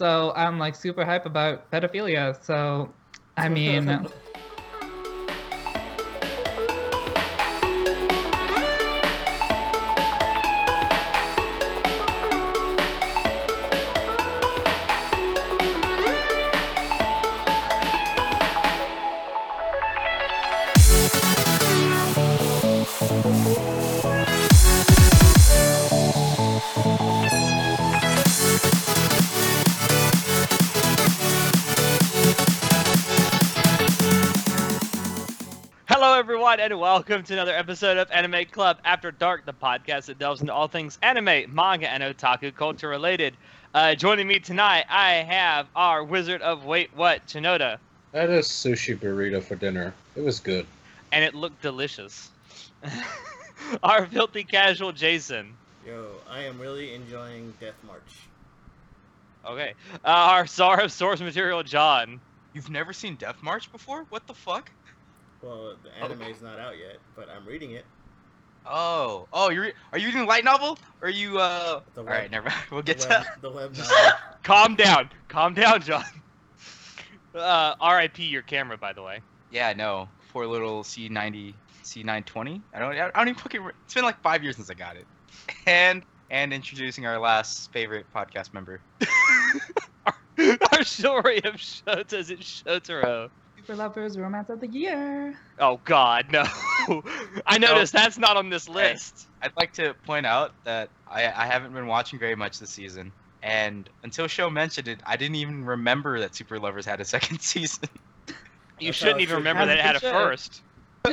so I'm like super hype about pedophilia. So, I mean. And welcome to another episode of Anime Club After Dark, the podcast that delves into all things anime, manga, and otaku culture related. Uh, joining me tonight, I have our Wizard of Wait What, Chinoda, I had a sushi burrito for dinner. It was good. and it looked delicious. our filthy casual Jason. Yo, I am really enjoying Death March. Okay. Uh, our Czar of Source Material John. You've never seen Death March before? What the fuck? Well, the anime anime's not out yet, but I'm reading it. Oh, oh, you're are you reading light novel? Or are you uh? The All right, web- never. mind. We'll The get web, to. the web novel. Calm down. Calm down, John. Uh, RIP your camera, by the way. Yeah, no. Poor little C90, C920. I don't. I don't even fucking. re- It's been like five years since I got it. And and introducing our last favorite podcast member. our story of Shotas is Shotaro. Super Lovers Romance of the Year. Oh God, no! I noticed that's not on this list. I'd like to point out that I, I haven't been watching very much this season, and until Show mentioned it, I didn't even remember that Super Lovers had a second season. You That's shouldn't even remember that it had a first.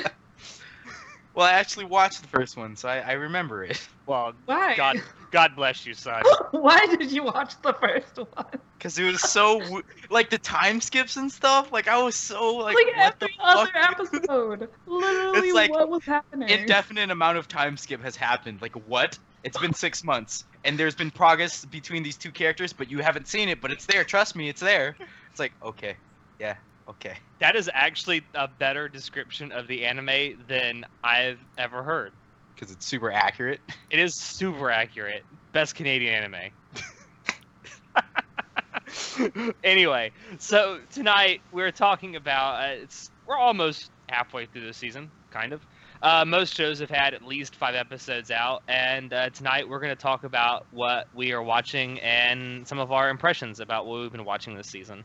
Well, I actually watched the first one, so I, I remember it. Well, Why? God, God bless you, son. Why did you watch the first one? Cause it was so like the time skips and stuff. Like I was so like, Like, what the every other fuck? episode. Literally, It's like what was happening? Indefinite amount of time skip has happened. Like what? It's been six months, and there's been progress between these two characters, but you haven't seen it. But it's there. Trust me, it's there. It's like okay, yeah, okay. That is actually a better description of the anime than I've ever heard. Cause it's super accurate. It is super accurate. Best Canadian anime. anyway, so tonight we're talking about uh, it's we're almost halfway through the season, kind of. Uh, most shows have had at least five episodes out, and uh, tonight we're going to talk about what we are watching and some of our impressions about what we've been watching this season.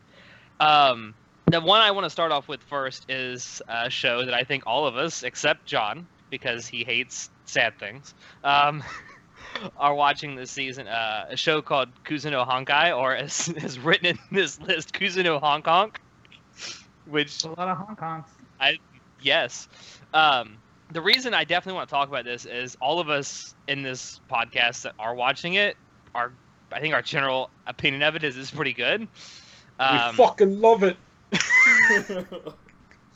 Um, the one I want to start off with first is a show that I think all of us, except John, because he hates sad things, um, are watching this season. Uh, a show called Kuzuno Honkai, or as, as written in this list, Kuzuno Honk Honk, which a lot of Hong Kongs. I yes. Um, the reason I definitely want to talk about this is all of us in this podcast that are watching it are, I think, our general opinion of it is it's pretty good. Um, we fucking love it.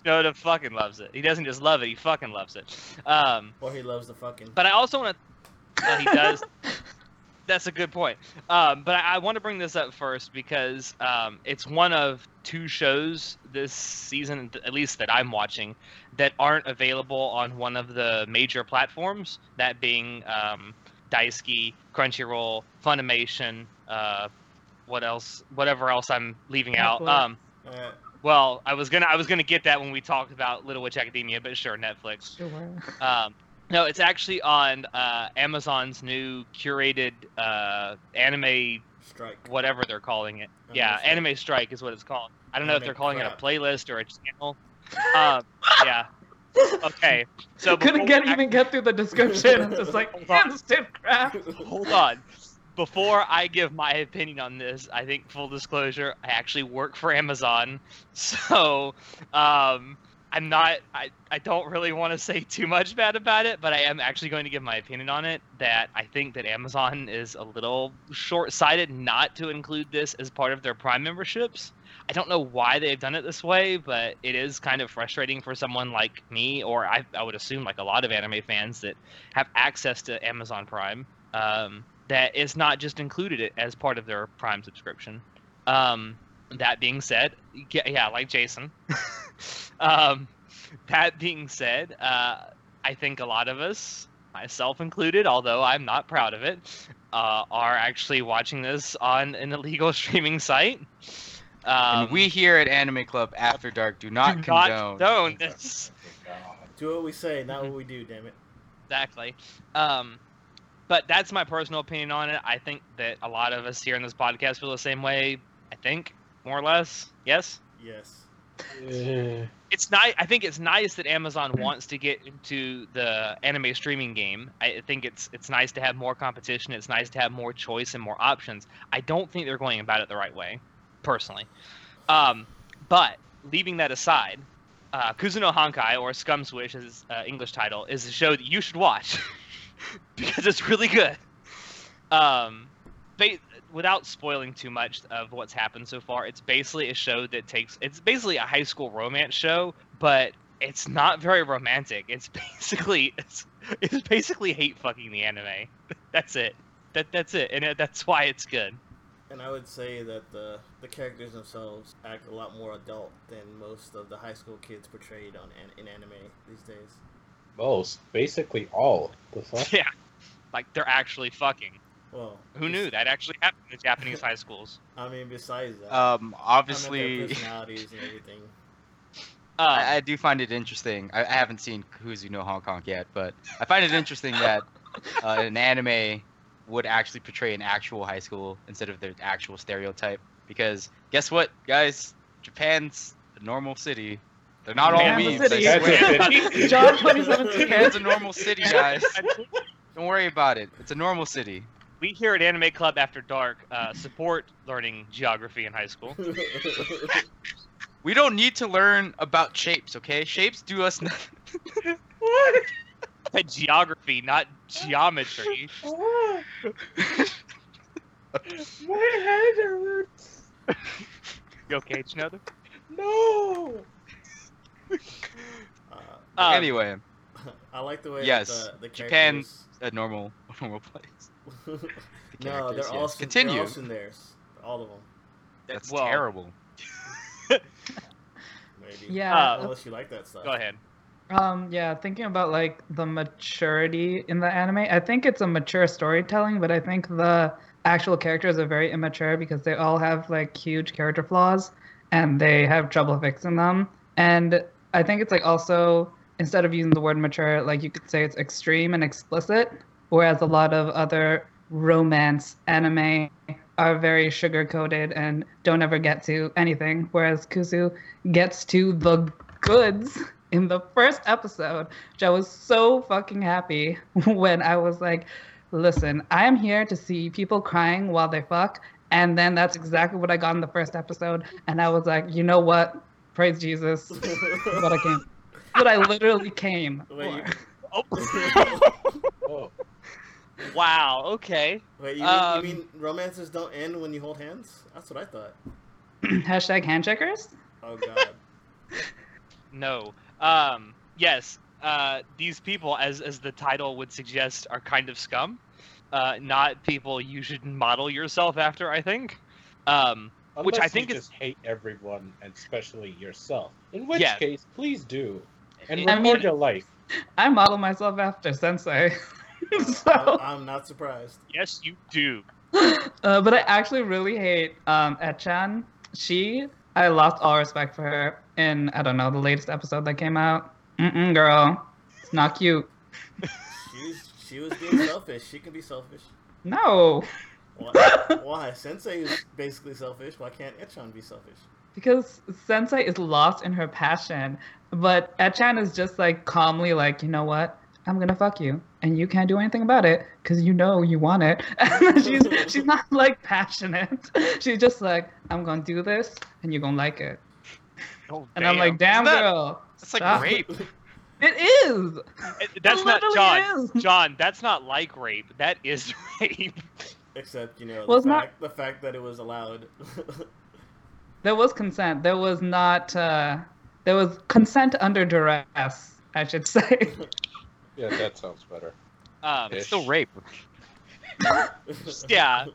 Snowda fucking loves it. He doesn't just love it; he fucking loves it. Um, or he loves the fucking. but I also want to. Uh, he does. That's a good point. Um, but I, I want to bring this up first because um, it's one of two shows this season, at least that I'm watching, that aren't available on one of the major platforms. That being um, Daisuki, Crunchyroll, Funimation. Uh, what else? Whatever else I'm leaving out. Netflix. Um, Uh, well, I was gonna I was gonna get that when we talked about Little Witch Academia, but sure, Netflix. Sure. No, it's actually on uh, Amazon's new curated uh, anime, strike. whatever they're calling it. Anime yeah, Strike. Anime Strike is what it's called. I don't know if they're calling crap. it a playlist or a channel. Um, yeah. Okay. So Couldn't before- get even get through the description. It's just like instant crap. hold on. Before I give my opinion on this, I think full disclosure, I actually work for Amazon, so um, I'm not. I, I don't really want to say too much bad about it, but I am actually going to give my opinion on it. That I think that Amazon is a little short-sighted not to include this as part of their Prime memberships. I don't know why they've done it this way, but it is kind of frustrating for someone like me, or I, I would assume like a lot of anime fans that have access to Amazon Prime. Um, that is not just included as part of their Prime subscription. Um, that being said, yeah, yeah like Jason. um, that being said, uh, I think a lot of us, myself included, although I'm not proud of it, uh, are actually watching this on an illegal streaming site. Um, and we here at Anime Club After Dark do not do condone. condone this. Do what we say, not what we do. Damn it. Exactly. Um, but that's my personal opinion on it. I think that a lot of us here in this podcast feel the same way. I think more or less. Yes. Yes. Eh, It's nice. I think it's nice that Amazon wants to get into the anime streaming game. I think it's it's nice to have more competition. It's nice to have more choice and more options. I don't think they're going about it the right way, personally. Um, but leaving that aside, uh, Kuzuno Honkai or Scum's Wish, as its uh, English title, is a show that you should watch because it's really good. Um, ba- without spoiling too much of what's happened so far, it's basically a show that takes. It's basically a high school romance show, but it's not very romantic. It's basically it's it's basically hate fucking the anime. That's it. That that's it, and it, that's why it's good. And I would say that the the characters themselves act a lot more adult than most of the high school kids portrayed on an, in anime these days. Most, basically all. The fuck? Yeah, like they're actually fucking. Well, Who knew that actually happened in Japanese high schools? I mean, besides that, Um, I mean, obviously, personalities and everything. Um, I, I do find it interesting. I, I haven't seen Kuzu no Hong Kong yet, but I find it interesting that uh, an anime would actually portray an actual high school instead of their actual stereotype. Because guess what, guys? Japan's a normal city. They're not all Japan's a memes. I city. swear. John 2017. Japan's a normal city, guys. Don't worry about it. It's a normal city. We here at Anime Club After Dark uh, support learning geography in high school. We don't need to learn about shapes, okay? Shapes do us nothing. Said geography, not geometry. My head hurts. You okay, Chinother? No. uh, Um, anyway, I like the way Yes, that the, the Japan- characters- a normal, a normal place. The no, they're yes. all Sin- Continue. They're all Sindares. All of them, That's well, terrible. maybe. Yeah. Uh, Unless you like that stuff. Go ahead. Um, yeah, thinking about like the maturity in the anime, I think it's a mature storytelling, but I think the actual characters are very immature because they all have like huge character flaws and they have trouble fixing them. And I think it's like also instead of using the word mature, like you could say it's extreme and explicit, whereas a lot of other romance anime are very sugar coated and don't ever get to anything, whereas Kuzu gets to the goods in the first episode, which I was so fucking happy when I was like, listen, I am here to see people crying while they fuck. And then that's exactly what I got in the first episode. And I was like, you know what? Praise Jesus. what I came. What I literally came. Wait. Oh. Oh, wow. Okay. Wait, you, Um, mean, you mean romances don't end when you hold hands? That's what I thought. Hashtag handshakers. Oh god. No. Um. Yes. Uh. These people, as as the title would suggest, are kind of scum. Uh. Not people you should model yourself after. I think. Um. Which I unless think you is- just hate everyone, and especially yourself. In which Yes. case, please do, and I record mean- your life. I model myself after Sensei. I'm, so, I'm not surprised. Yes, you do. uh, but I actually really hate um, Etchan. She, I lost all respect for her in, I don't know, the latest episode that came out. Mm-mm, girl. It's not cute. She's she was being selfish. She can be selfish. No. Why? Why? Sensei is basically selfish. Why can't Etchan be selfish? Because Sensei is lost in her passion, but Etchan is just like calmly like, you know what? I'm gonna fuck you, and you can't do anything about it because you know you want it. And she's she's not like passionate. She's just like, I'm gonna do this, and you're gonna like it. Oh, And I'm like, damn, that- girl, That's like stop. rape. It is. It- that's It not John. is. John, that's not like rape. That is rape. Except you know Well, the it's not- fact the fact that it was allowed. There was consent. There was not. Uh, there was consent under duress. I should say. Yeah, that sounds better. Um. Ish. It's still rape. Yeah.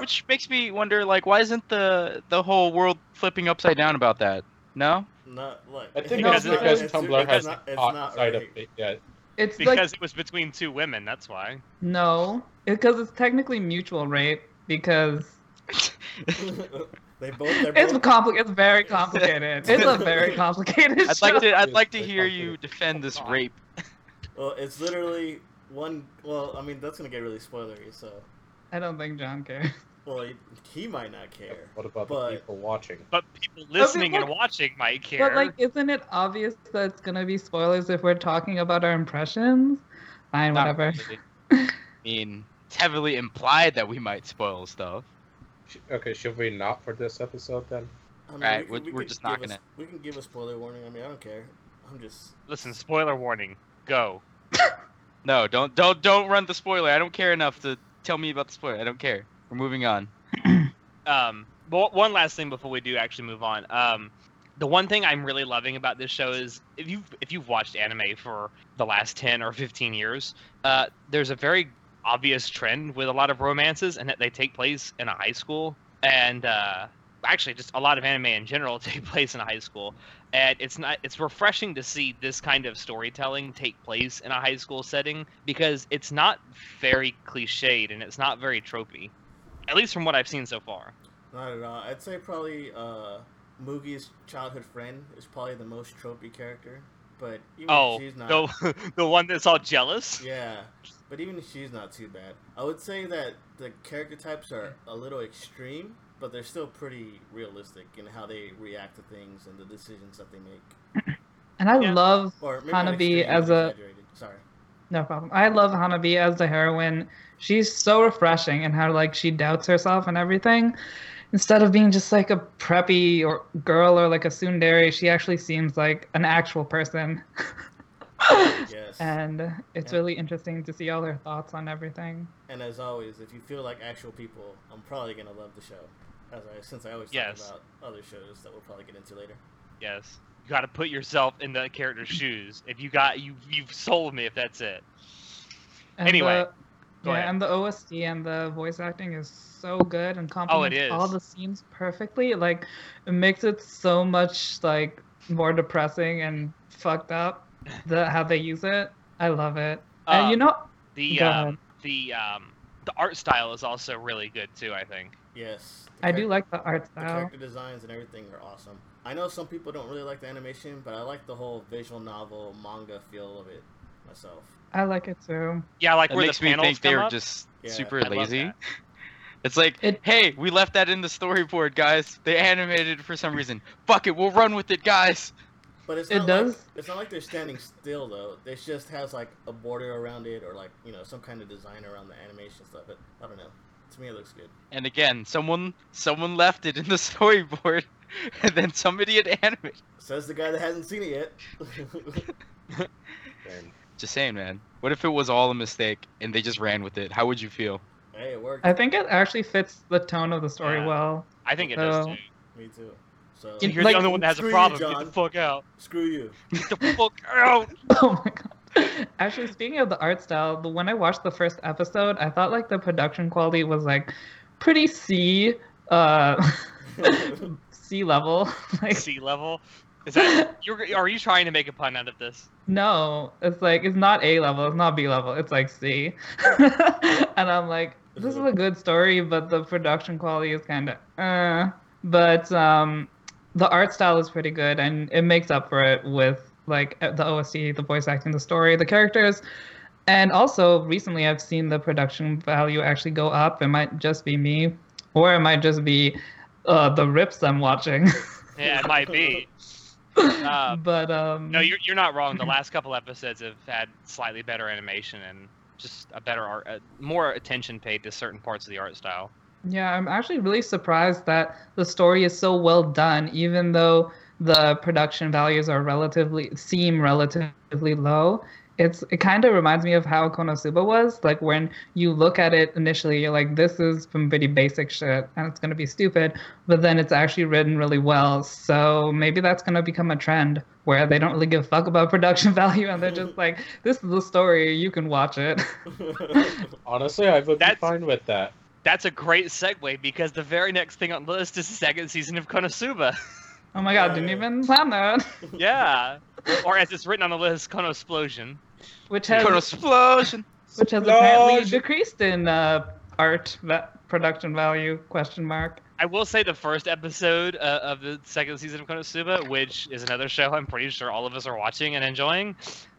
Which makes me wonder, like, why isn't the the whole world flipping upside down about that? No. Not like I think No, that's because because it's- Tumblr it's has not- it's hot not side of rape. it. Yeah, It's because like it was between two women. That's why. no, because it's technically mutual rape because they both. They're it's both compli- It's very complicated. It's a very complicated. I'd like to. I'd like to hear you defend this rape. Well, it's literally one. Well, I mean that's gonna get really spoilery. So, I don't think John cares. well, he, he might not care. What about But- the people watching? But people listening and like- watching might care. But like, isn't it obvious that it's gonna be spoilers if we're talking about our impressions? Fine, Not whatever. really. I mean, it's heavily implied that we might spoil stuff. Okay, should we not for this episode then? I mean, Right, we we're- we we're just give not gonna- We can give a spoiler warning. I mean, I don't care. I'm just. Listen, spoiler warning. Go. No, don't don't don't run the spoiler. I don't care enough to tell me about the spoiler. I don't care. We're moving on. Um, but one last thing before we do actually move on. Um, the one thing I'm really loving about this show is if you've if you've watched anime for the last ten or fifteen years, uh, there's a very obvious trend with a lot of romances, and that they take place in a high school, and uh, actually just a lot of anime in general take place in a high school. And it's not it's refreshing to see this kind of storytelling take place in a high school setting because it's not very cliched and it's not very tropey. At least from what I've seen so far. Not at all. I'd say probably uh, Mugi's childhood friend is probably the most tropey character, but even Oh, she's not. the the one that's all jealous. Yeah, but even she's not too bad. I would say that the character types are a little extreme, but they're still pretty realistic in how they react to things and the decisions that they make. And I Yeah. love Or maybe Hanabi as a. Sorry. no problem. I love Hanabi as the heroine. She's so refreshing and how like she doubts herself and everything. Instead of being just like a preppy or girl or like a tsundere, she actually seems like an actual person. Yes. and it's Yeah. really interesting to see all her thoughts on everything. And as always, if you feel like actual people, I'm probably gonna love the show. As I, since I always Yes. talk about other shows that we'll probably get into later. Yes, you got to put yourself in the character's shoes. If you got you, you've sold me. If that's it. And Anyway, the, yeah, ahead. and the OST and the voice acting is so good and complements Oh, is. all the scenes perfectly. Like it makes it so much like more depressing and fucked up. The how they use it, I love it. and you Um, know, the um, the um, the art style is also really good too. I think. Yes. The I do like the art The character designs and everything are awesome. I know some people don't really like the animation, but I like the whole visual novel manga feel of it myself. I like it too. Yeah, like That where makes the me panels think they come were up. just Yeah, super I love lazy. that. It's like, It- hey, we left that in the storyboard, guys. They animated it for some reason. Fuck it, we'll run with it, guys. But it's It not does. Like, it's not like they're standing still though. It just has like a border around it or like you know some kind of design around the animation stuff. But I don't know. To me, it looks good. And again, someone someone left it in the storyboard, and then somebody had animated. Says the guy that hasn't seen it yet. Just saying, man. What if it was all a mistake and they just ran with it? How would you feel? hey, it worked. I think it actually fits the tone of the story Yeah. well. I think it does too. Me too. So You- You're like- the only one that has Screw a you, problem. Get the fuck out. screw you. Get the fuck out. Oh my god. Actually, speaking of the art style, the when I watched the first episode, I thought like the production quality was like pretty C uh C level. like Sea level. Is that you're? Are you trying to make a pun out of this? no, it's like it's not A level, it's not B level, it's like C. and I'm like, this is a good story, but the production quality is kind of uh. But um, the art style is pretty good, and it makes up for it with like the OST, the voice acting, the story, the characters. And also, recently I've seen the production value actually go up. It might just be me, or it might just be uh, the rips I'm watching. Yeah, it might be. Um, but um, No, you're, you're not wrong. The last couple episodes have had slightly better animation and just a better art, uh, more attention paid to certain parts of the art style. Yeah, I'm actually really surprised that the story is so well done, even though the production values are relatively seem relatively low. It's it kind of reminds me of how Konosuba was. Like when you look at it initially, you're like, this is some pretty basic shit, and it's gonna be stupid. But then it's actually written really well. So maybe that's gonna become a trend where they don't really give a fuck about production value, and they're just like, this is the story, you can watch it. honestly, I would That's- be fine with that. That's a great segue because the very next thing on the list is the second season of Konosuba. Oh my god, didn't even plan that. yeah. Or as it's written on the list, Konosplosion. which has Kono explosion. which has apparently decreased in uh, art va- production value question mark. I will say the first episode uh, of the second season of Konosuba, which is another show I'm pretty sure all of us are watching and enjoying,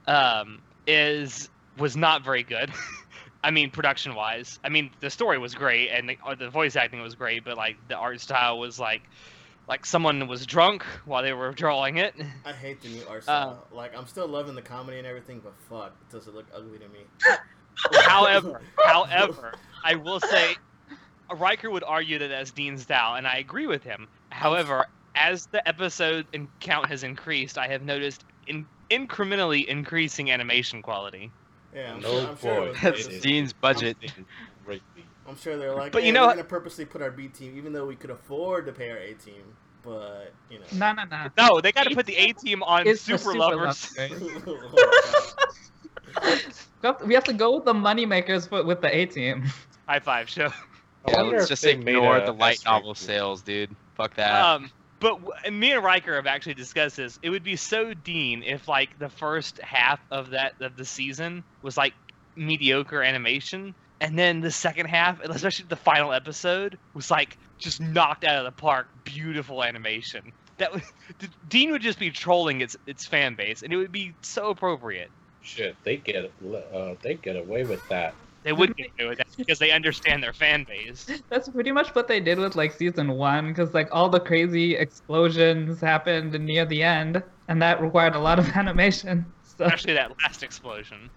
um, is was not very good. I mean, production wise. I mean, the story was great and the, uh, the voice acting was great, but like the art style was like like someone was drunk while they were drawing it. I hate the new art Uh, style. like, I'm still loving the comedy and everything, but fuck, does it look ugly to me? however, however, I will say, Riker would argue that that's Dean's style, and I agree with him. However, as the episode and count has increased, I have noticed in incrementally increasing animation quality. Yeah, I'm No sure, I'm sure, boy. it was That's It. Dean's budget. Greatly. I'm sure they're like, But you know we're gonna purposely put our B team, even though we could afford to pay our A team. But you know, No, no, no. No, they got to put the A team on It's Super, Super Lovers. Lovers. We have to- We have to go with the moneymakers for, with the A team. High five show. Yeah, let's just ignore the light novel movie. sales, dude. Fuck that. Um, but and me and Riker have actually discussed this. It would be so Dean if like the first half of that of the season was like mediocre animation, and then the second half, especially the final episode, was like just knocked out of the park, beautiful animation. That would, Dean would just be trolling its its fan base, and it would be so appropriate. Shit, they get uh, they get away with that. They wouldn't do it because they understand their fan base. That's pretty much what they did with like season one, because like all the crazy explosions happened near the end, and that required a lot of animation. So, Especially that last explosion.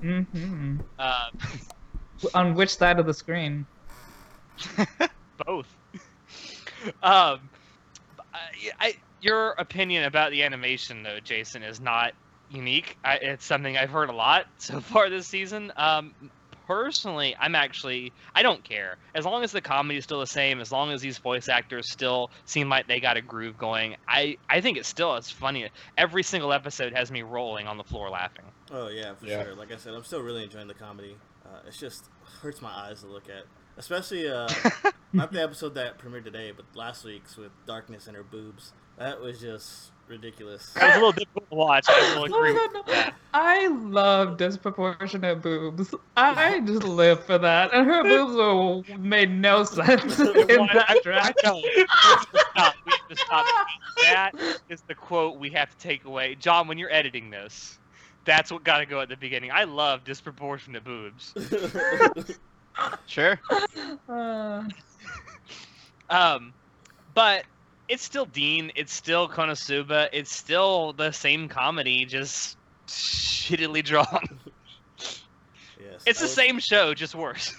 hmm Uh, on which side of the screen? both. um, I, I, your opinion about the animation, though, Jason, is not unique. I, it's something I've heard a lot so far this season. Um, personally, I'm actually I don't care as long as the comedy is still the same. As long as these voice actors still seem like they got a groove going. I I think it's still as funny. Every single episode has me rolling on the floor laughing. Oh yeah, for Yeah. sure. Like I said, I'm still really enjoying the comedy. Uh, it's just hurts my eyes to look at, especially uh, not the episode that premiered today, but last week's with Darkness and her boobs. That was just ridiculous. It was a little difficult to watch. I will agree with that. I love disproportionate boobs. I just live for that, and her boobs were made no sense in that I dress. know. We have to stop. We have to stop. That is the quote we have to take away. John, when you're editing this, that's what got to go at the beginning. I love disproportionate boobs. Sure. Uh, Um, but it's still Dean. It's still Konosuba. It's still the same comedy, just shittily drawn. yes, It's I the would- same show, just worse.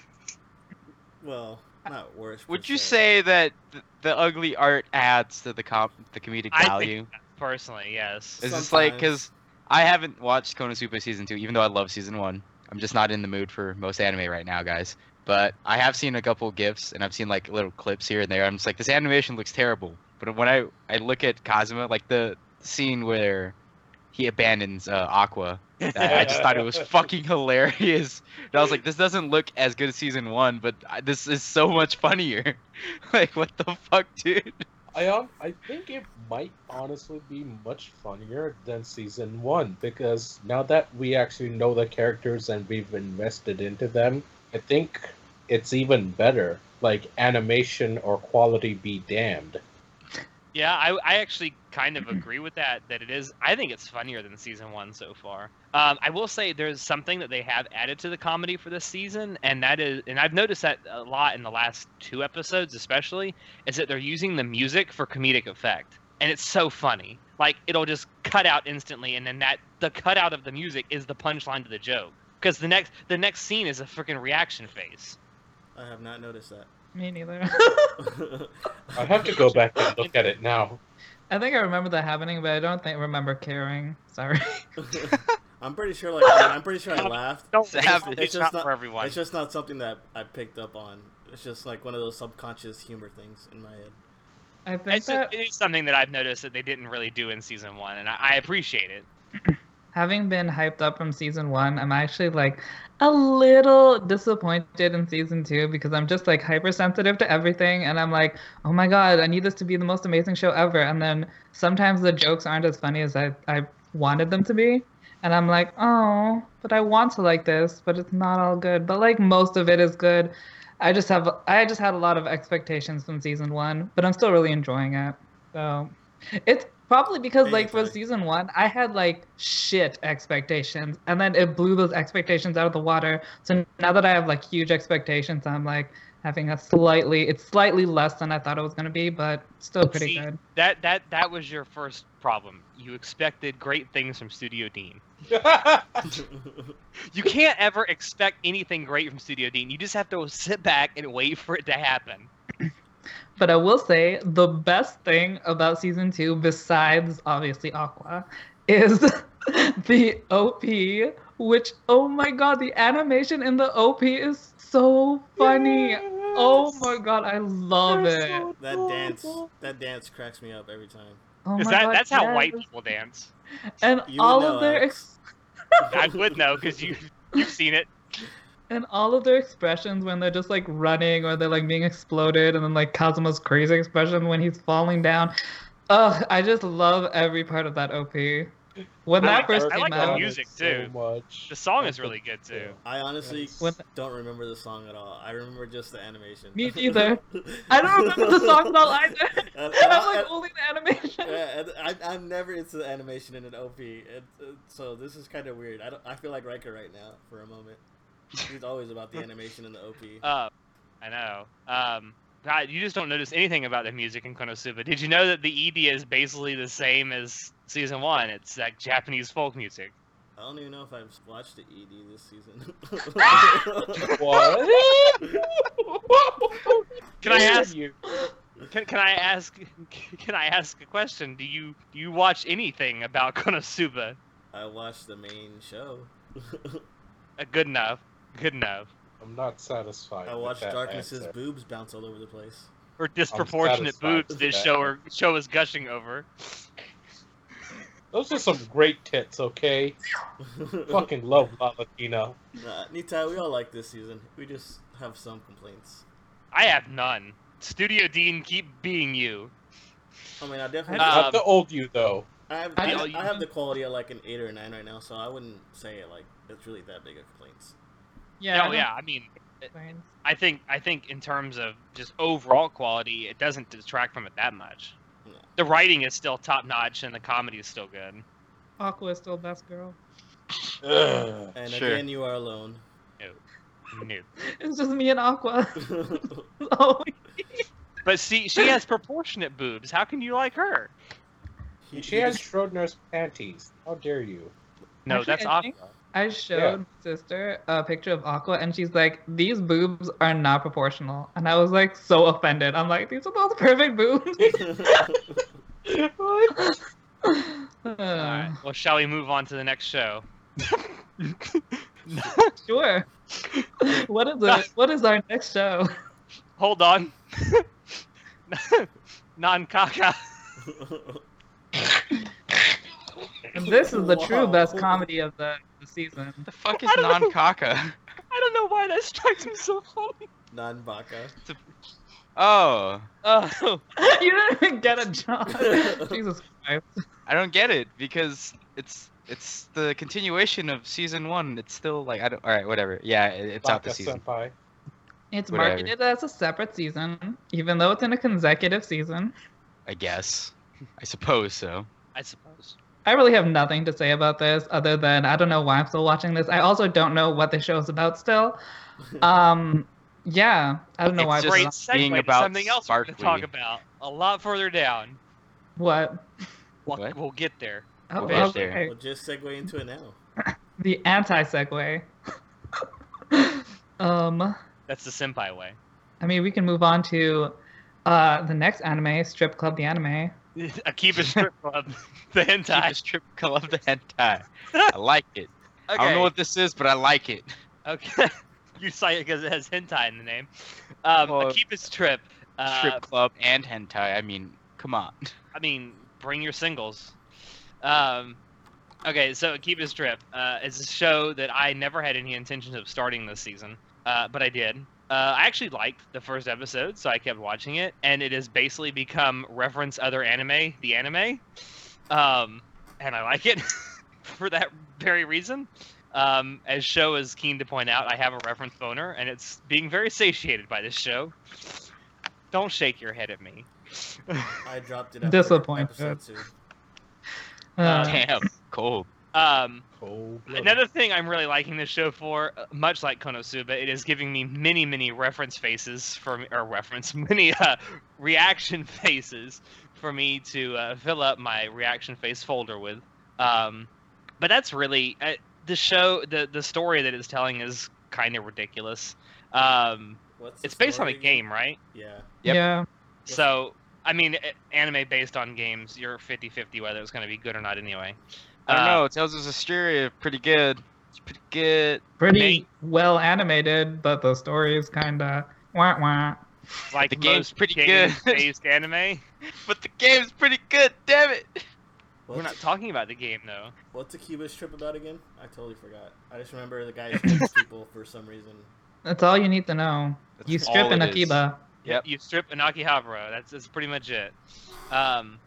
Well, not worse. Would you se. say that th- the ugly art adds to the comp the comedic I think value? Personally, yes. Is this like because I haven't watched Konosuba season two, even though I love season one. I'm just not in the mood for most anime right now, guys. But I have seen a couple gifs and I've seen like little clips here and there. I'm just like, this animation looks terrible. But when I I look at Kazuma, like the scene where he abandons uh, Aqua, I just thought it was fucking hilarious. And I was like, this doesn't look as good as season one, but I- this is so much funnier. like, what the fuck, dude? I um, I think it might honestly be much funnier than season one because now that we actually know the characters and we've invested into them, I think it's even better. Like animation or quality be damned. Yeah, I, I actually kind of agree with that. That it is. I think it's funnier than season one so far. Um, I will say there's something that they have added to the comedy for this season, and that is, and I've noticed that a lot in the last two episodes, especially, is that they're using the music for comedic effect, and it's so funny. Like it'll just cut out instantly, and then that the cutout of the music is the punchline to the joke. Because the next the next scene is a freaking reaction face. I have not noticed that. Me neither. I have to go back and look at it now. I think I remember that happening, but I don't think remember caring. Sorry. I'm pretty sure. Like I mean, I'm pretty sure I laughed. Don't It's Savage. it's, It's not, just not- for everyone. It's just not something that I picked up on. It's just like one of those subconscious humor things in my head. I think It's, that it is something that I've noticed that they didn't really do in season one, and I, I appreciate it. having been hyped up from season one, I'm actually like a little disappointed in season two because I'm just like hypersensitive to everything, and I'm like, oh my god, I need this to be the most amazing show ever. And then sometimes the jokes aren't as funny as I I wanted them to be, and I'm like, oh, but I want to like this, but it's not all good. But like most of it is good. I just have I just had a lot of expectations from season one, but I'm still really enjoying it. So it's probably because like for season one, I had like shit expectations, and then it blew those expectations out of the water. So now that I have like huge expectations, I'm like having a slightly it's slightly less than I thought it was gonna be, but still pretty See, good. That that that was your first problem. You expected great things from Studio Dean. You can't ever expect anything great from Studio Dean. You just have to sit back and wait for it to happen. But I will say the best thing about season two, besides obviously Aqua, is the OP, which oh my god, the animation in the OP is so funny. Oh my god, I love it. that dance, that dance cracks me up every time. Oh Because my that, God, that's how white people dance. and You would all know, of their ex- I would know because you you've seen it. and all of their expressions when they're just like running or they're like being exploded, and then like Kazuma's crazy expression when he's falling down. Ugh, I just love every part of that OP. When I that like first that- I came like the out, music, so too. much. The song is really good too. I honestly When- don't remember the song at all. I remember just the animation. Me neither. I don't remember the song at all either. And- And and I'm I- like only the animation. Yeah, and I, I'm never into the animation in an OP, and, uh, so this is kind of weird. I don't. I feel like Riker right now for a moment. He's always about the animation and the OP. Uh, I know. Um, God, you just don't notice anything about the music in Konosuba. Did you know that the ED is basically the same as season one? It's like Japanese folk music. I don't even know if I've watched the ED this season. What? Can I ask? You? Can, can I ask? Can I ask a question? Do you do you watch anything about Konosuba? I watched the main show. Uh, good enough. Good enough. I'm not satisfied. I watched Darkness's answer. boobs bounce all over the place. Or disproportionate boobs with this show or show is gushing over. Those are some great tits, okay? Fucking love Lalatina. Nah, Nita, we all like this season. We just have some complaints. I have none. Studio Dean, keep being you. I mean, I definitely. Um, not the old you though. I have, I I, I have the quality of like an eight or a nine right now, so I wouldn't say it like it's really that big of complaints. Yeah. I oh yeah, I mean, mind. I think I think in terms of just overall quality, it doesn't detract from it that much. No. The writing is still top notch, and the comedy is still good. Aqua is still best girl. Ugh. And Sure. again, you are alone. New. It's just me and Aqua. oh, But see, she has proportionate boobs. How can you like her? He- She has just- Schrodinger's panties. How dare you? No, Actually, that's I Aqua. think- I showed my sister a picture of Aqua, and she's like, "These boobs are not proportional," and I was like so offended. I'm like, "These are those perfect boobs." Alright. Well, shall we move on to the next show? Sure. what is it? What is our next show? Hold on. Non caca. This is the true Wow. best comedy of the, the season. The fuck is I non caca? I don't know why that strikes me so funny. Nanbaka. Oh, Oh, you didn't even get a job. Jesus Christ. I don't get it because it's it's the continuation of season one. It's still like I don't. All right, whatever. Yeah, it, it's out Baka this season. senpai. It's Whatever. marketed as a separate season, even though it's in a consecutive season. I guess. I suppose so. I suppose. I really have nothing to say about this other than I don't know why I'm still watching this. I also don't know what the show's about still. Um, yeah, I don't know It's why. just Great it's being segue to about something else we're going to talk about a lot further down. what? We'll, What? we'll get there. Oh, We'll get okay. there. We'll just segue into it now. The anti segue. um, That's the senpai way. I mean, we can move on to uh the next anime, Strip Club the anime. Akiba Strip Club, the hentai. the strip club the hentai. I like it. I don't know what this is, but I like it. Okay. you cite it because it has hentai in the name. Um, Well, Akiba's Trip. Uh, Strip club and hentai. I mean, come on. I mean, bring your singles. Um, okay, so Akiba's Trip uh, is a show that I never had any intentions of starting this season, uh, but I did. Uh, I actually liked the first episode, so I kept watching it, and it has basically become reference other anime, the anime, um, and I like it. for that very reason. Um, as show is keen to point out, I have a reference boner, and it's being very satiated by this show. Don't shake your head at me. I dropped it. After Disappointed. episode two. Uh, Damn, cold. Um, Cold-blooded. Another thing I'm really liking this show for, uh, much like Konosuba, it is giving me many, many reference faces for me, or reference, many uh, reaction faces for me to uh, fill up my reaction face folder with. Um, but that's really uh, the show. The the story that it's telling is kind of ridiculous. Um, What's it's based on a story again? game, right? Yeah. Yep. Yeah. So, I mean, anime based on games, you're 50-50 whether it's going to be good or not. Anyway, I don't Uh, know. Tales of Zestiria, pretty good. It's pretty good. Pretty Nate- well animated, but the story is kind of wah wah. like the game's most pretty good. Based anime. But the game's pretty good. Damn it. We're not talking about the game though. what's Akiba's Trip about again? I totally forgot. I just remember the guy shoots people for some reason. That's all you need to know. That's you strip all an it is. Akiba. Yep. You strip an Akihabara. That's that's pretty much it. Um,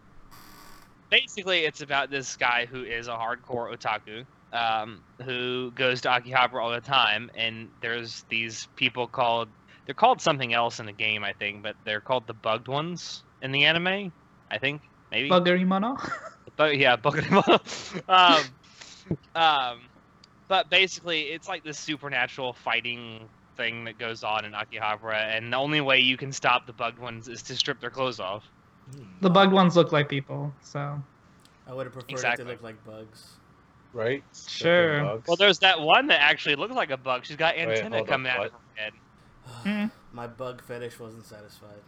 basically, it's about this guy who is a hardcore otaku, um, who goes to Akihabara all the time, and there's these people called they're called something else in the game, I think, but they're called the bugged ones in the anime. I think maybe. Buggerimono. But yeah, Pokemon. um, um, but basically, it's like this supernatural fighting thing that goes on in Akihabara, and the only way you can stop the bugged ones is to strip their clothes off. The bugged ones look like people, so I would have preferred Exactly. it to look like bugs. right? Sure. Bugs. Well, there's that one that actually looks like a bug. She's got Wait, antenna hold on, coming out of her head. Mm. My bug fetish wasn't satisfied.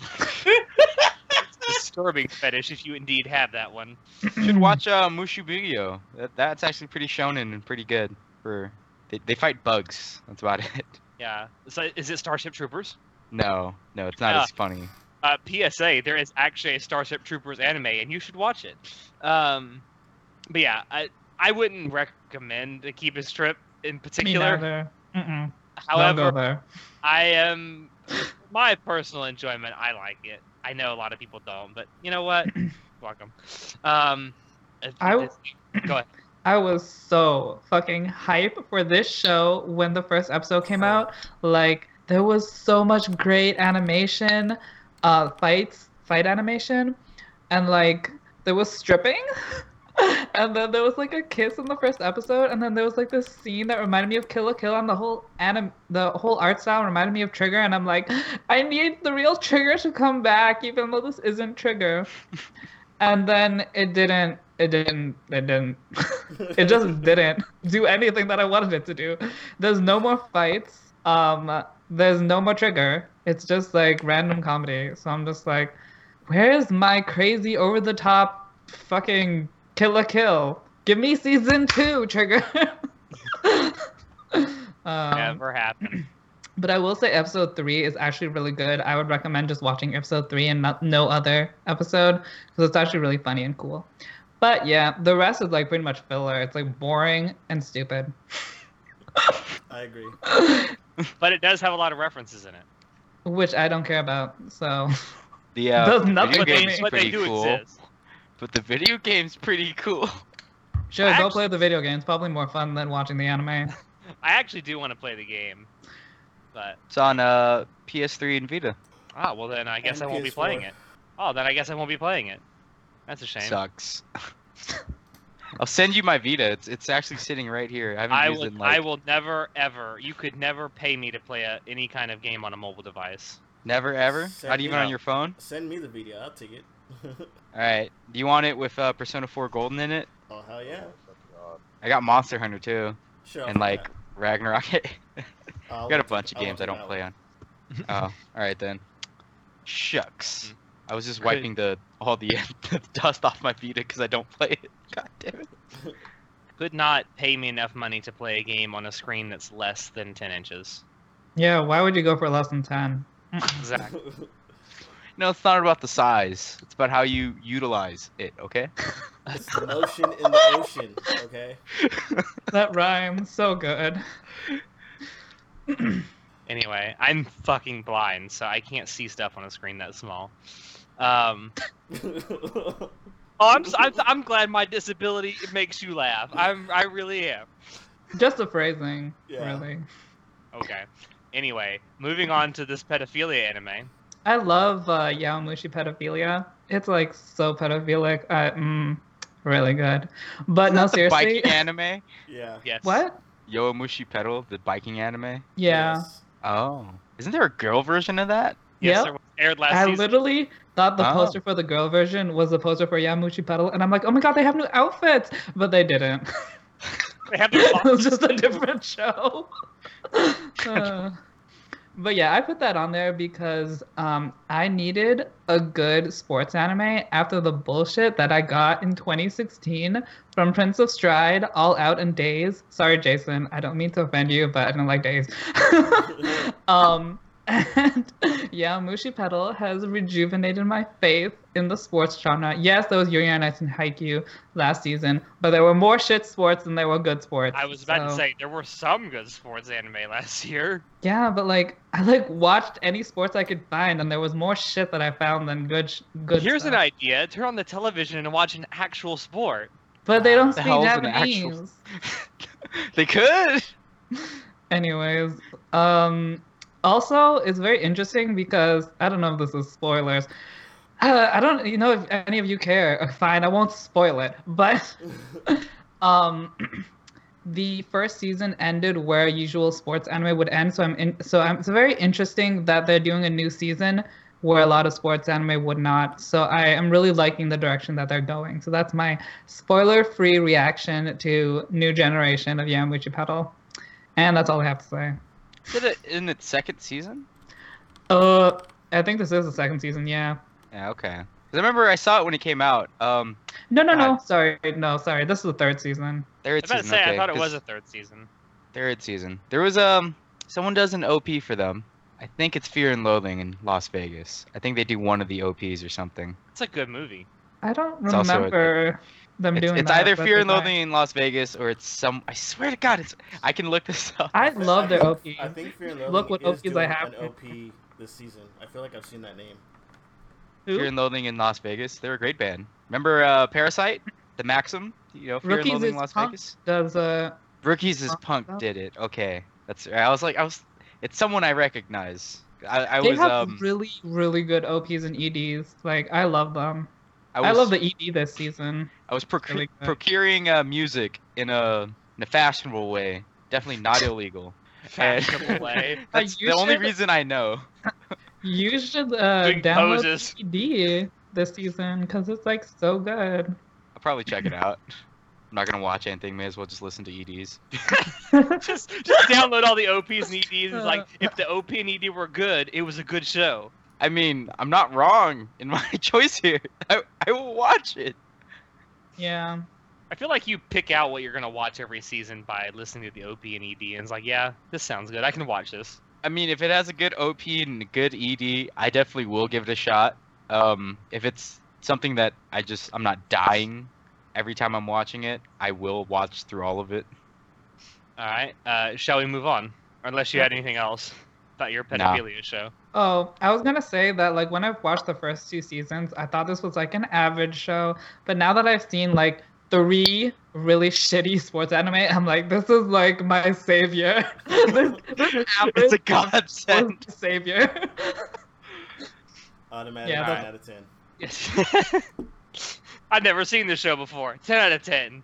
Disturbing fetish if you indeed have that one. You should watch uh, Mushibugyo. That, that's actually pretty shonen and pretty good. For they, they fight bugs. That's about it. Yeah. So is it Starship Troopers? No, no, it's not Yeah. as funny. Uh, PSA: There is actually a Starship Troopers anime, and you should watch it. Um, but yeah, I I wouldn't recommend Akiba's Trip in particular. However, go there. I am my personal enjoyment. I like it. I know a lot of people don't, but you know what? Welcome. Um, I w- go ahead. I was so fucking hype for this show when the first episode came out. Like there was so much great animation, uh, fights, fight animation, and like there was stripping, and then there was like a kiss in the first episode, and then there was like this scene that reminded me of Kill la Kill, and the whole anim, the whole art style reminded me of Trigger, and I'm like, I need the real Trigger to come back, even though this isn't Trigger. And then it didn't. It didn't. It didn't. it just didn't do anything that I wanted it to do. There's no more fights. Um, there's no more trigger. It's just like random comedy. So I'm just like, where's my crazy over the top fucking Kill la Kill? Give me season two, trigger. um, Never happened. but I will say episode three is actually really good. I would recommend just watching episode three and not, no other episode because it's actually really funny and cool. But yeah, the rest is like pretty much filler. It's like boring and stupid. I agree. But it does have a lot of references in it. Which I don't care about. So The uh, Does nothing video for game's me. But they pretty do cool. exist. But the video game's pretty cool. sure, go Actually- play the video game. It's probably more fun than watching the anime. I actually do want to play the game, but It's on uh PS3 and Vita. ah, well then I guess And I won't be PS4. playing it. Oh, then I guess I won't be playing it. That's a shame. Sucks. I'll send you my Vita. It's it's actually sitting right here. I haven't I used will. it in like I will never ever. You could never pay me to play a, any kind of game on a mobile device. never ever. Send Not me even out. on your phone. Send me the Vita. I'll take it. All right. Do you want it with uh, Persona 4 Golden in it? oh hell yeah! I got Monster Hunter too, Sure. and like Ragnarok. I I got a bunch of games I don't play on. oh, all right then. Shucks. I was just wiping the all the, the dust off my Vita because I don't play it. God damn it. Could not pay me enough money to play a game on a screen that's less than 10 inches. Yeah, why would you go for less than 10? Exactly. No, it's not about the size. It's about how you utilize it. Okay. it's the motion in the ocean. Okay. that rhymes so good. anyway, I'm fucking blind, so I can't see stuff on a screen that small. Um, Oh, I'm, s- I'm, I'm glad my disability makes you laugh. I'm, I really am. Just the phrasing, Yeah. really. Okay. Anyway, moving on to this pedophilia anime. I love uh, Yowamushi pedophilia. It's like so pedophilic. Uh, mm, really good. But no, Is that the seriously. biking anime? Yeah. Yes. what? Yowamushi Pedal, the biking anime. Yeah. Yes. Oh, isn't there a girl version of that? Yes, Yep. there was- aired last I season. literally thought the Oh. poster for the girl version was the poster for Yowamushi Pedal, and I'm like, oh my god, they have new outfits, but they didn't. They have their it was just a different show. Uh, but yeah, I put that on there because um, I needed a good sports anime after the bullshit that I got in 2016 from Prince of Stride, All Out and Days. Sorry, Jason, I don't mean to offend you, but I don't like Days. um, and yeah, Mushi Pedal has rejuvenated my faith in the sports genre. Yes, there was Yuri on Ice and Haikyuu last season, but there were more shit sports than there were good sports. I was about to say there were some good sports anime last year. Yeah, but like I like watched any sports I could find, and there was more shit that I found than good. sh- Good. Here's an idea: turn on the television and watch an actual sport. But they don't The speak Japanese. actual- they could. Anyways, um, also it's very interesting because I don't know if this is spoilers. Uh, I don't, you know, if any of you care. Fine, I won't spoil it. But um, the first season ended where usual sports anime would end. So I'm in. So I'm, it's very interesting that they're doing a new season where a lot of sports anime would not. So I am really liking the direction that they're going. So that's my spoiler-free reaction to new generation of Yowamushi Pedal. And that's all I have to say. Is it in its second season? Uh, I think this is the second season. Yeah. Yeah, okay. 'Cause I remember I saw it when it came out. Um, No, no, no. Sorry, no, sorry. This is the third season. I third was about to say okay, I thought it was a third season. third season. There was um, someone does an OP for them. I think it's Fear and Loathing in Las Vegas. I think they do one of the OPs or something. It's a good movie. I don't It's also a- remember them It's, doing it's that, either Fear and Loathing in Las Vegas or it's some. I swear to God, it's. I can look this up. I love their OP. I think Fear and Loathing Look what OPs I have. OP this season. I feel like I've seen that name. Who? Fear and Loathing in Las Vegas. They're a great band. Remember uh, Parasyte, the Maxim? You know, Fear Rookies and Loathing in Las Punk. Vegas. Does uh Rookies is Punk Punk stuff? did it. Okay, that's. I was like, I was. It's someone I recognize. I, I they was have um. really really good OPs and EDs. Like I love them. I, I, love the ED this season. I was procu- really procuring uh, music in a in a fashionable way. Definitely not illegal. Fashionable way. That's you the only reason I know. You should uh, Doing download poses. the ED this season because it's like so good. I'll probably check it out. I'm not gonna watch anything. May as well just listen to EDs. just, just download all the OPs and EDs. It's Uh. like if the OP and ED were good, it was a good show. I mean, I'm not wrong in my choice here. I, I will watch it. Yeah. I feel like you pick out what you're gonna watch every season by listening to the OP and ED, and it's like, yeah, this sounds good. I can watch this. I mean, if it has a good OP and a good ED, I definitely will give it a shot. Um, if it's something that I just I'm not dying every time I'm watching it, I will watch through all of it. All right. Uh, shall we move on? Unless you had anything else about your Nah. pedophilia show. Oh, I was gonna say that like when I've watched the first two seasons, I thought this was like an average show, but now that I've seen like three really shitty sports anime, I'm like, this is like my savior. this, this average It's a godsend. savior. Automatic Yeah, 9 out of 10. Yes. I've never seen this show before. Ten out of ten.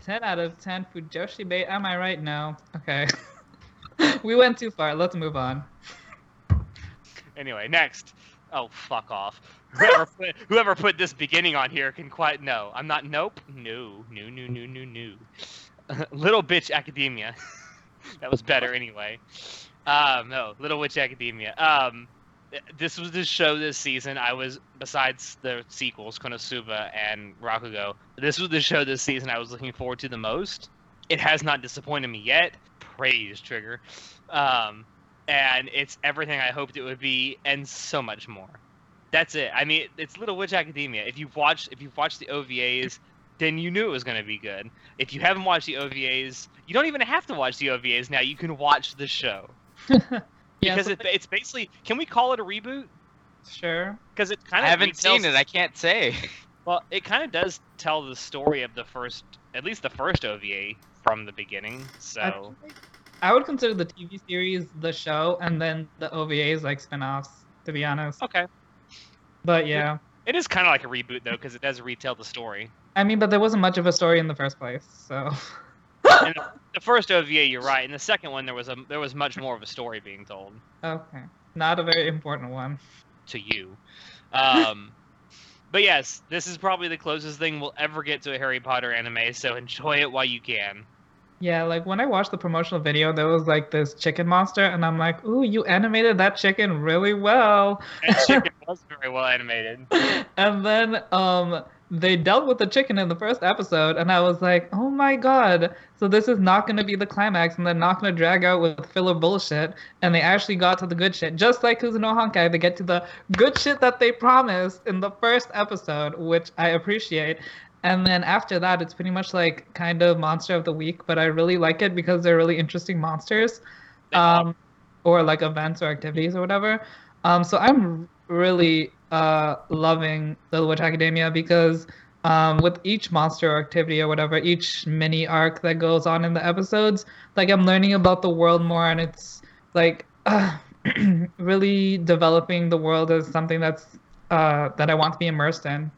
10 out of 10 Fujoshi bait. Am I right? No. Okay. we went too far. Let's move on. Anyway, next. Oh, fuck off. Whoever put, whoever put this beginning on here can quite no. I'm not. Nope. No. No. No. No. No. No. Little bitch academia. that was better anyway. Um, no. Little witch academia. Um, this was the show this season. I was besides the sequels, Konosuba and Rakugo. This was the show this season I was looking forward to the most. It has not disappointed me yet. Praise Trigger. Um, and it's everything I hoped it would be, and so much more. That's it. I mean, it's Little Witch Academia. If you've watched, if you've watched the OVAs, then you knew it was going to be good. If you haven't watched the OVAs, you don't even have to watch the OVAs now. You can watch the show yeah, because so it, it's basically. Can we call it a reboot? sure. Because it kind of. I of haven't seen it. I can't say. Well, it kind of does tell the story of the first, at least the first OVA from the beginning. So I would consider the TV series the show, and then the OVAs like spin-offs. To be honest, okay, but yeah, it is kind of like a reboot though, because it does retell the story. I mean, but there wasn't much of a story in the first place, so. The, the first OVA, you're right. In the second one, there was a there was much more of a story being told okay, not a very important one. to you. Um, but yes, this is probably the closest thing we'll ever get to a Harry Potter anime. So enjoy it while you can. Yeah, like when I watched the promotional video, there was like this chicken monster, and I'm like, "Ooh, you animated that chicken really well." That chicken was very well animated. and then um they dealt with the chicken in the first episode and i was like oh my god so this is not going to be the climax and they're not going to drag out with filler bullshit and they actually got to the good shit just like kuzuno honkai they get to the good shit that they promised in the first episode which i appreciate and then after that it's pretty much like kind of monster of the week but i really like it because they're really interesting monsters um, or like events or activities or whatever. Um, so I'm really uh, loving Little Witch Academia because um, with each monster or activity or whatever, each mini arc that goes on in the episodes, like I'm learning about the world more, and it's like uh, really developing the world as something that's uh, that I want to be immersed in.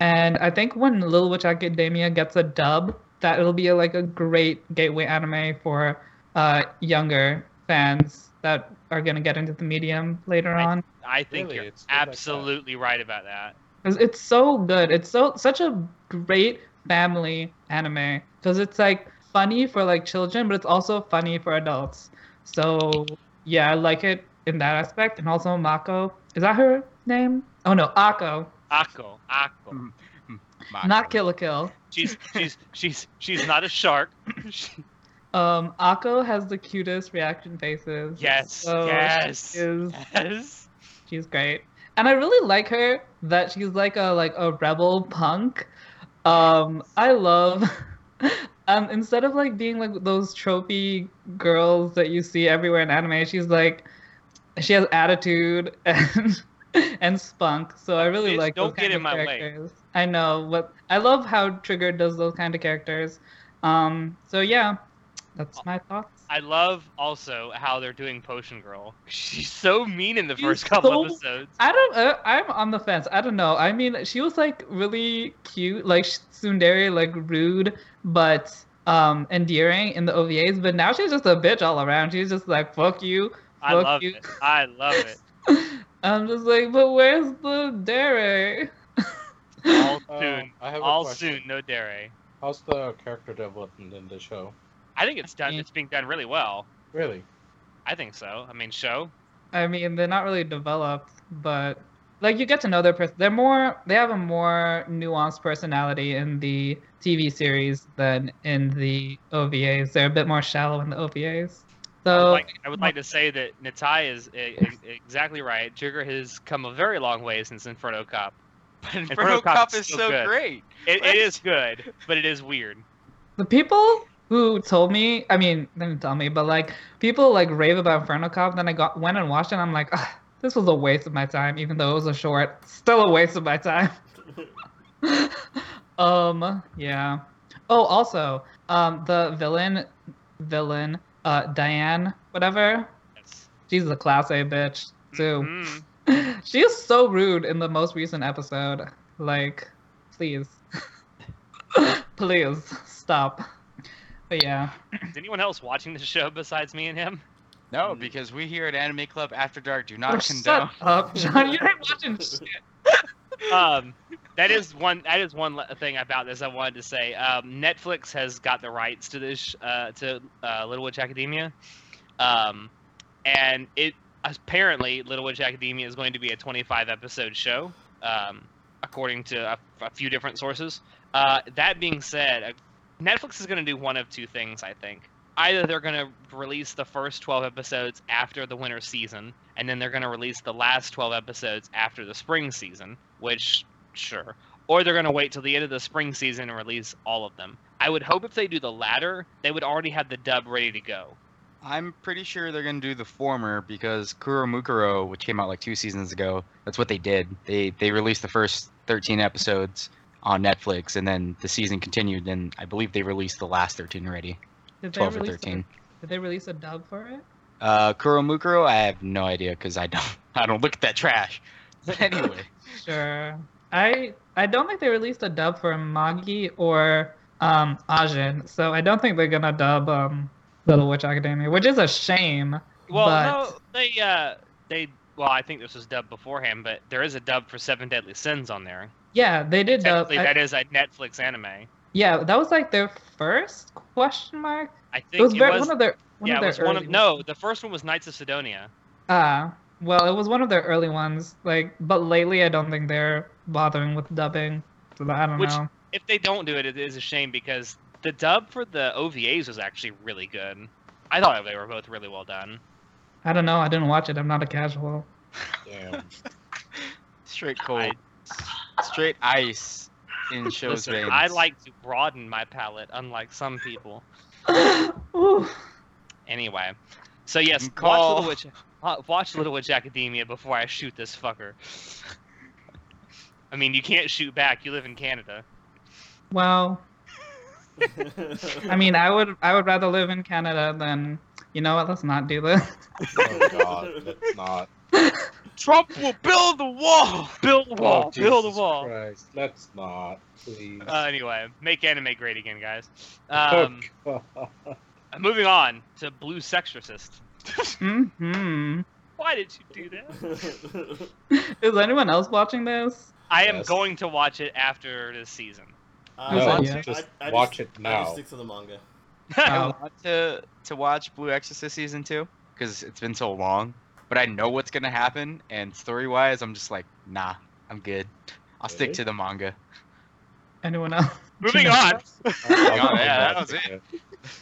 And I think when Little Witch Academia gets a dub, that it'll be like a great gateway anime for uh, younger fans that are gonna get into the medium later I- on. I think Really? you're It's good like absolutely right about that. 'Cause It's so good. It's so such a great family anime because it's like funny for like children, but it's also funny for adults. So yeah, I like it in that aspect. And also Mako, is that her name? Oh no, Ako, Akko, Akko. Mm. not Kill la Kill. She's she's she's she's not a shark. She- Um, Ako has the cutest reaction faces. yes, So yes, she is yes. She's great. And I really like her that she's like a like a rebel punk. Um I love um instead of like being like those trophy girls that you see everywhere in anime, she's like she has attitude and and spunk. So I really Bitch, like don't those get kind in of my way. characters. I know, but I love how Trigger does those kind of characters. Um so yeah, that's my thoughts. I love also how they're doing Potion Girl. She's so mean in the She's first couple so- episodes. I don't. Uh, I'm on the fence. I don't know. I mean, she was like really cute, like tsundere, like rude, but um endearing in the OVAs. But now she's just a bitch all around. She's just like fuck you. I love you. it. I love it. I'm just like, but where's the dere? All Uh, soon. I have a All question. soon. No dare. How's the character development in the show? I think it's done. It's being done really well. Really? I think so. I mean, show. I mean, they're not really developed, but like you get to know their person. They're more. They have a more nuanced personality in the TV series than in the OVAs. They're a bit more shallow in the OVAs. I would, So like, I would like to say that Natai is exactly right. Trigger has come a very long way since Inferno Cop. But Inferno Inferno Cop Cop is is so so good. great. It, it is good, but it is weird. the people who told me, I mean, they didn't tell me, but like people like rave about Inferno Cop. Then I got went and watched it. and I'm like, this was a waste of my time, even though it was a short. Still a waste of my time. um, yeah. Oh, also, um, the villain, villain, uh, Diane, whatever. Yes. She's a class A bitch too. Mhm. she is so rude in the most recent episode. Like, please, please stop. But yeah, Is anyone else watching the show besides me and him? No, because we here at Anime Club After Dark do not Oh, condone. shut up, John. You ain't watching shit. Um, that is one. That is one thing about this I wanted to say. Um, Netflix has got the rights to this uh, to uh, Little Witch Academia, um, and it apparently Little Witch Academia is going to be a 25 episode show, um, according to a, a few different sources. Uh, that being said, uh, Netflix is going to do one of two things. I think either they're going to release the first 12 episodes after the winter season, and then they're going to release the last 12 episodes after the spring season, which, sure. Or they're going to wait till the end of the spring season and release all of them. I would hope if they do the latter, they would already have the dub ready to go. I'm pretty sure they're gonna do the former because Kuromukuro, which came out like two seasons ago, that's what they did. They they released the first 13 episodes on Netflix, and then the season continued, and I believe they released the last 13 already, Did they 12 or release 13. A, did they release a dub for it? Uh, Kuromukuro, I have no idea because I don't I don't look at that trash. But anyway, Sure. I I don't think they released a dub for Magi or um Ajin, so I don't think they're gonna dub um Little Witch Academia, which is a shame. Well, but no, they uh, they. Well, I think this was dubbed beforehand, but there is a dub for Seven Deadly Sins on there. yeah, they did dub. I- that is a Netflix anime. yeah, that was like their first question mark. I think It was very one of their one yeah, of it their was one of no. The first one was Knights of Sidonia. Ah, well, it was one of their early ones. Like, but lately, I don't think they're bothering with dubbing. So I don't Which- know. If they don't do it, it is a shame because the dub for the OVAs was actually really good. I thought they were both really well done. I don't know. I didn't watch it. I'm not a casual. Damn. straight cold, straight ice in shows Listen, veins. I like to broaden my palette, unlike some people. Ooh. Anyway, so yes, You watch call- Little Witch. Watch Little Witch Academia before I shoot this fucker. I mean, you can't shoot back. You live in Canada. Well, I mean, I would I would rather live in Canada than you know what? Let's not do this. Oh god, let's not. Trump will build the wall. Build the wall. Oh, build a Jesus wall. Christ, let's not, please. Uh, anyway, make anime great again, guys. Oh, Um, God. moving on to Blue Sexorcist. Hmm Why did you do that? Is anyone else watching this? I am Yes. going to watch it after this season. I, No, I- yeah. just I- I watch just- it I now. just stick to the manga. I Oh. want to to watch Blue Exorcist season two because it's been so long, but I know what's gonna happen, and story wise, I'm just like, nah, I'm good. I'll stick to the manga. Anyone else? Moving on. I'm, Yeah, that was liking it.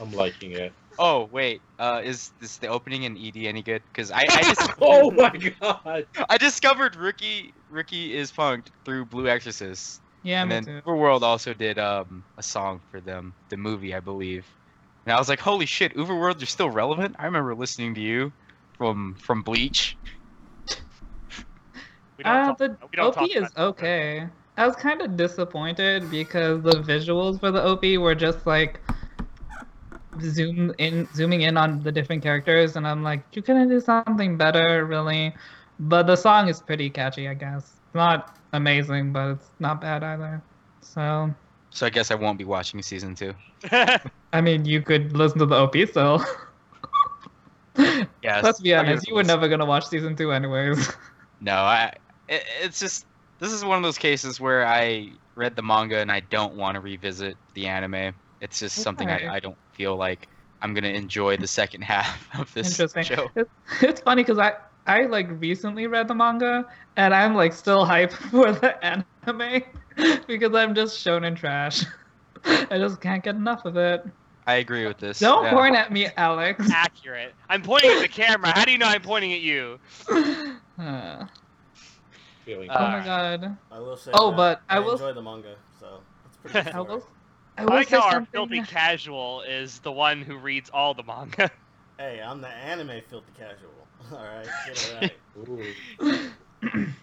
I'm liking it. Oh wait, uh, is this the opening in ED any good? Because I I, just, Oh my god! I discovered Rookie Rookie is punked through Blue Exorcist, Yeah, and me then too. UVERworld also did um a song for them, the movie I believe. And I was like, holy shit, UVERworld, you're still relevant. I remember listening to you from from Bleach. We don't Uh, talk- the we don't OP talk is about that. okay. I was kind of disappointed because the visuals for the OP were just like zoom in, zooming in on the different characters, and I'm like, you couldn't do something better, really. But the song is pretty catchy, I guess. Not amazing, but it's not bad either. So, So I guess I won't be watching season two. I mean, you could listen to the OP still. Yes. Let's be honest, you were never gonna watch season two anyways. No, I. It, it's just this is one of those cases where I read the manga and I don't want to revisit the anime. It's just something I, I don't feel like I'm gonna enjoy the second half of this Interesting. show. It's, it's funny because I I like recently read the manga and I'm like still hyped for the anime because I'm just shonen trash. I just can't get enough of it. I agree with this. Don't yeah. point at me, Alex. Accurate. I'm pointing at the camera. How do you know I'm pointing at you? Uh, Feeling oh my god. I will say. Oh, that but I I will- enjoy the manga, so it's pretty I will. I I will like say how our filthy casual is the one who reads all the manga. Hey, I'm the anime filthy casual. All right, get it right.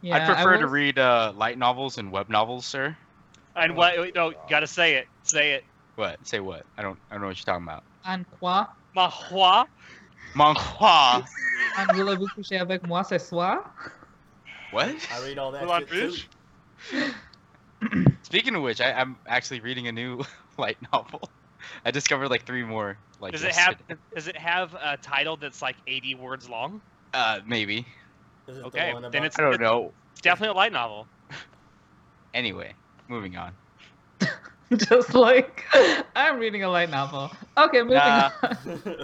Yeah, I'd I prefer to read uh, light novels and web novels, sir. And what? wait, No, gotta say it. Say it. What? Say what? I don't. I don't know what you're talking about. En quoi? Ma Mahua. Manhua. En voulez-vous coucher avec moi ce soir? What? I read all that shit too. Bitch. Speaking of which, I, I'm actually reading a new light novel. I discovered like three more. Like Does it have? Does it have a title that's like 80 words long? Uh, maybe. Okay, the then it's- I don't know. It's definitely a light novel. Anyway, moving on. just like I'm reading a light novel. Okay, moving Nah. on.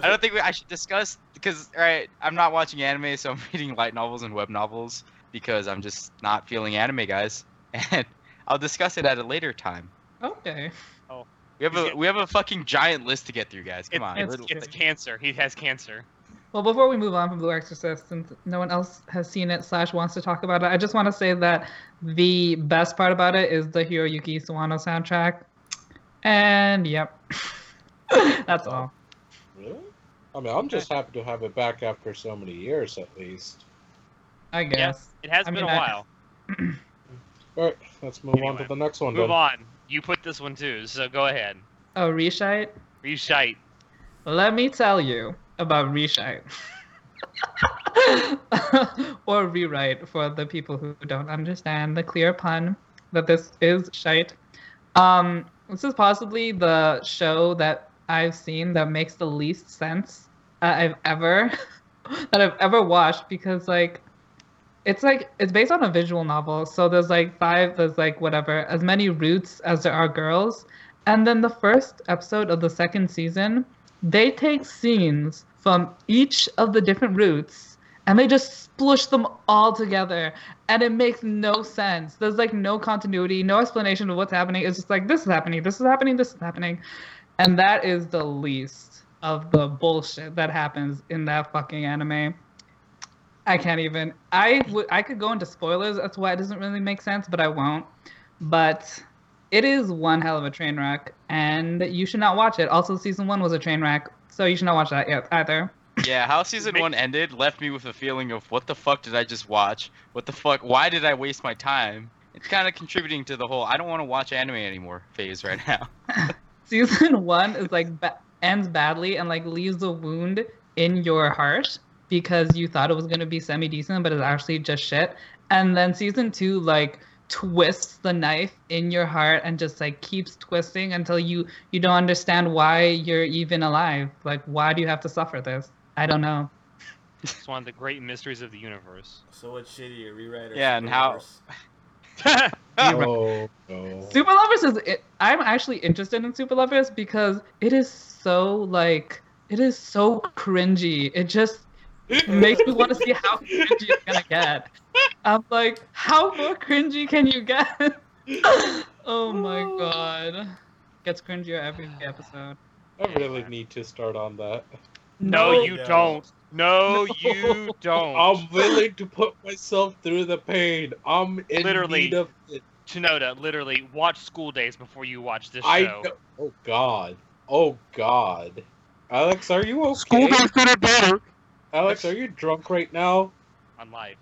I don't think we, I should discuss because right, I'm not watching anime, so I'm reading light novels and web novels because I'm just not feeling anime, guys. And I'll discuss it at a later time. Okay. Oh. We have a get- we have a fucking giant list to get through, guys. Come It- on. it's- It's cancer. He has cancer. Well, before we move on from Blue Exorcist, since no one else has seen it slash wants to talk about it, I just want to say that the best part about it is the Hiroyuki Sawano soundtrack. And yep, that's all. Really? I mean, I'm just happy to have it back after so many years, at least. I guess. It has I been mean, a I- while. All right, let's move on to the next one. Move then. on. You put this one too, so go ahead. Oh, reshite. Reshite. Let me tell you about reshite. or rewrite for the people who don't understand the clear pun that this is shite. Um, this is possibly the show that I've seen that makes the least sense uh, I've ever that I've ever watched because like it's like it's based on a visual novel. So there's like five, there's like whatever, as many roots as there are girls. And then the first episode of the second season, they take scenes from each of the different routes and they just splush them all together. And it makes no sense. There's like no continuity no explanation of what's happening. It's just like this is happening this is happening this is happening. And that is the least of the bullshit that happens in that fucking anime i can't even i would i could go into spoilers that's why it doesn't really make sense but i won't but it is one hell of a train wreck and you should not watch it also season one was a train wreck so you should not watch that yet either Yeah, how season one ended left me with a feeling of what the fuck did I just watch? What the fuck? Why did I waste my time? It's kind of contributing to the whole I don't want to watch anime anymore phase right now. season one is like ba- ends badly and like leaves a wound in your heart because you thought it was gonna be semi decent, but it's actually just shit. And then season two like twists the knife in your heart and just like keeps twisting until you you don't understand why you're even alive. Like why do you have to suffer this? I don't know. It's one of the great mysteries of the universe. So what's shittier, rewrite or Yeah, and how- oh, Superlovers? Oh no. Super Lovers is it, I'm actually interested in Super Lovers because it is so like it is so cringy. It just makes me want to see how cringy it's gonna get. I'm like, how more cringy can you get? oh my god. Gets cringier every episode. I really need to start on that. no, you No. don't. No, you don't. I'm willing to put myself through the pain. I'm in Literally. need of it. Chinoda, literally, watch School Days before you watch this I show. know. Oh God. Oh God. Alex, are you okay? Alex, are you drunk right now? on live.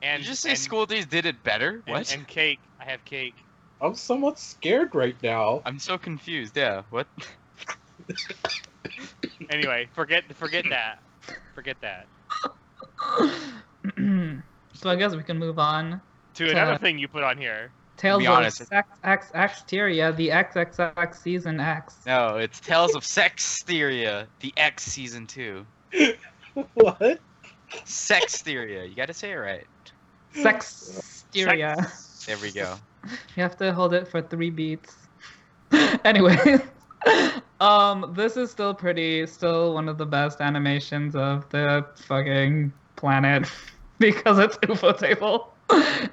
Did And you just say and, school days did it better? and- What? And, cake. I have cake. I'm somewhat scared right now. I'm so confused. Yeah. What? Anyway, forget forget that. Forget that. so I guess we can move on. To Uh, another thing you put on here. Tales of honest, Sex X Xteria, the XXX season X. No, it's Tales of Sexteria, the X season two. what? Sexteria. You gotta say it right. Sexteria. Sex- There we go. You have to hold it for three beats. anyway, um, this is still pretty, still one of the best animations of the fucking planet because it's ufotable.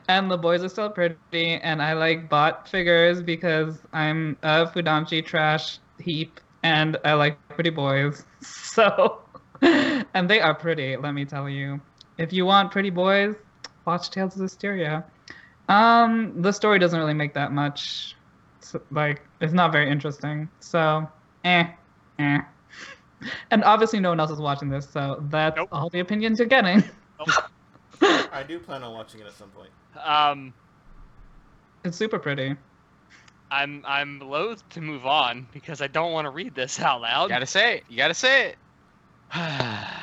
and the boys are still pretty, and I like bot figures because I'm a fudanshi trash heap, and I like pretty boys. So, and they are pretty, let me tell you. If you want pretty boys, watch Tales of Hysteria. Um, the story doesn't really make that much. s- Like, it's not very interesting. So, eh, eh. And obviously, no one else is watching this, so that's Nope. all the opinions you're getting. I do plan on watching it at some point. Um, It's super pretty. I'm I'm loath to move on because I don't want to read this out loud. You loud. gotta say it. You gotta say it.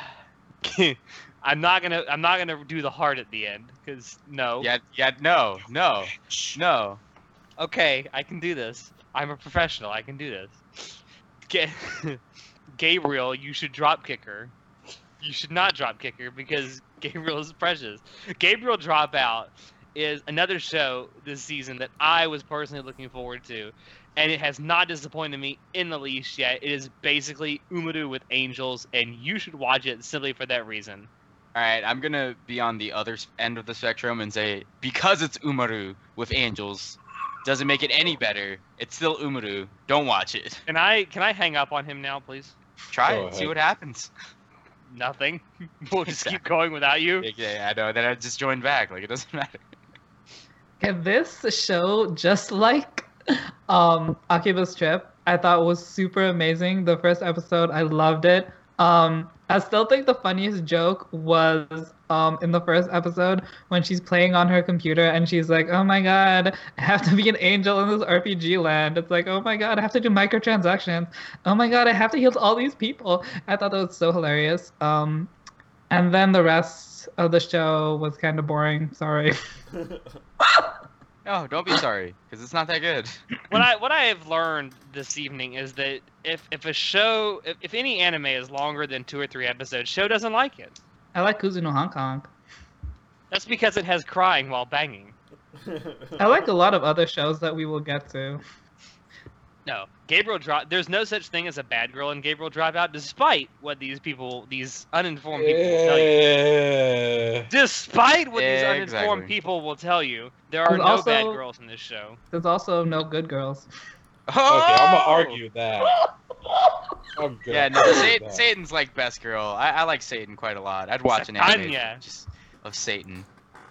I'm not gonna I'm not gonna do the heart at the end because no. yeah, yeah, no, no, no. Okay, I can do this. I'm a professional. I can do this. Ga- Gabriel, you should drop kicker. You should not drop kicker because Gabriel is precious. Gabriel Dropout is another show this season that I was personally looking forward to, and it has not disappointed me in the least yet. It is basically Umaru with angels, and you should watch it simply for that reason. All right, I'm gonna be on the other end of the spectrum and say because it's Umaru with angels, doesn't make it any better. It's still Umaru. Don't watch it. Can I can I hang up on him now, please? Try Go it. See what happens. Nothing. We'll just keep going without you. Yeah, yeah, I know. Then I just join back. Like it doesn't matter. Can this show, just like um Akiba's Trip, I thought was super amazing. The first episode, I loved it. Um, I still think the funniest joke was um in the first episode when she's playing on her computer and she's like, "Oh my god, I have to be an angel in this RPG land." It's like, "Oh my god, I have to do microtransactions. Oh my god, I have to heal all these people." I thought that was so hilarious. Um, and then the rest of the show was kind of boring. Sorry. No, don't be sorry, because it's not that good. what I what I have learned this evening is that if if a show if, if any anime is longer than two or three episodes, show doesn't like it. I like Kuzuno Honkai. That's because it has crying while banging. I like a lot of other shows that we will get to. No, Gabriel drop. There's no such thing as a bad girl in Gabriel Dropout, despite what these people, these uninformed people, will tell you. Yeah. Despite what these uninformed Exactly. people will tell you, there are There's no also- bad girls in this show. There's also no good girls. Okay, I'm gonna Oh! argue that. I'm good. Yeah, no, Satan. Satan's like best girl. I, I like Satan quite a lot. I'd watch an anime just of Satan.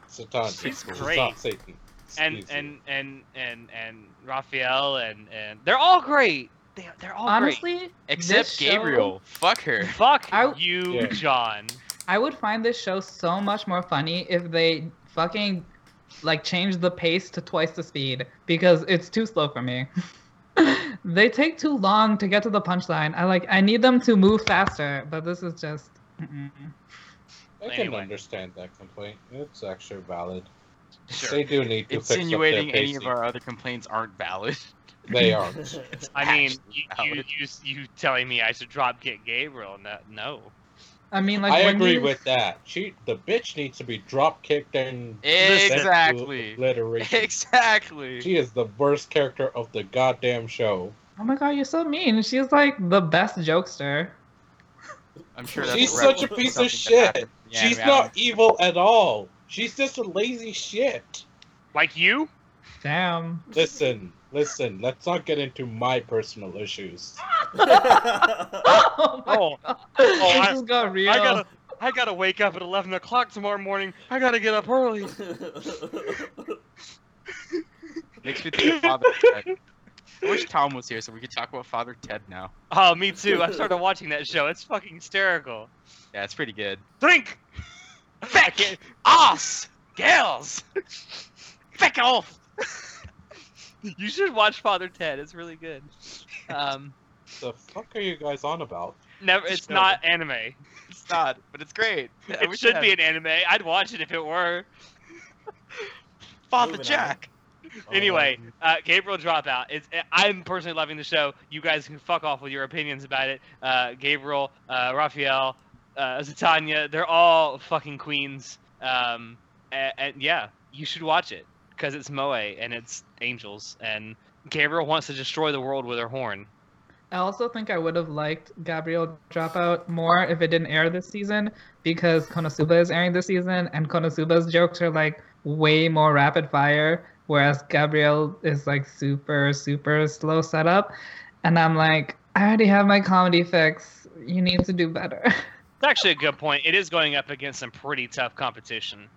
Satan. She's great. Satan. And and and and and Raphael and and they're all great. They they're all Honestly, Except This show- Gabriel. Fuck her. Fuck I- you, Yeah. John. I would find this show so much more funny if they fucking like changed the pace to twice the speed because it's too slow for me. they take too long to get to the punchline. I like I need them to move faster, but this is just mm-mm. I can Anyway. understand that complaint. It's actually valid. Sure. They do need to Insinuating fix up any of our other complaints aren't valid. They aren't. I mean, you, you, you, you telling me I should drop kick Gabriel? No, no. I mean like I agree you- with that. She, the bitch, needs to be drop kicked and Exactly. obliteration. Exactly. She is the worst character of the goddamn show. Oh my god, you're so mean. She's like the best jokester. I'm sure that's She's a such a piece of shit. happened She's not evil at all. She's just a lazy shit. Like you? Damn. Listen, listen. Let's not get into my personal issues. Oh my Oh, god. I- this just got real. I gotta, I gotta wake up at 11 o'clock tomorrow morning. I gotta get up early. Makes me think of Father Ted. I wish Tom was here so we could talk about Father Ted now. Oh, me too. I started watching that show. It's fucking hysterical. Yeah, it's pretty good. Drink! Feck! Ass! Gals! Feck off! you should watch Father Ted. It's really good. Um, The fuck are you guys on about? never. It's Show. not anime. It's not, but it's great. I It should had be an anime. I'd watch it if it were. Father Moving on. Jack. Anyway, Um, uh, Gabriel Dropout. It's, I'm personally loving the show. You guys can fuck off with your opinions about it. Uh, Gabriel, uh, Raphael, uh, Satania, they're all fucking queens. Um, and, and yeah, you should watch it because it's Moe and it's angels. And Gabriel wants to destroy the world with her horn. I also think I would have liked Gabriel Dropout more if it didn't air this season because Konosuba is airing this season and Konosuba's jokes are like way more rapid fire, whereas Gabriel is like super, super slow setup. And I'm like, I already have my comedy fix. You need to do better. It's actually a good point. It is going up against some pretty tough competition.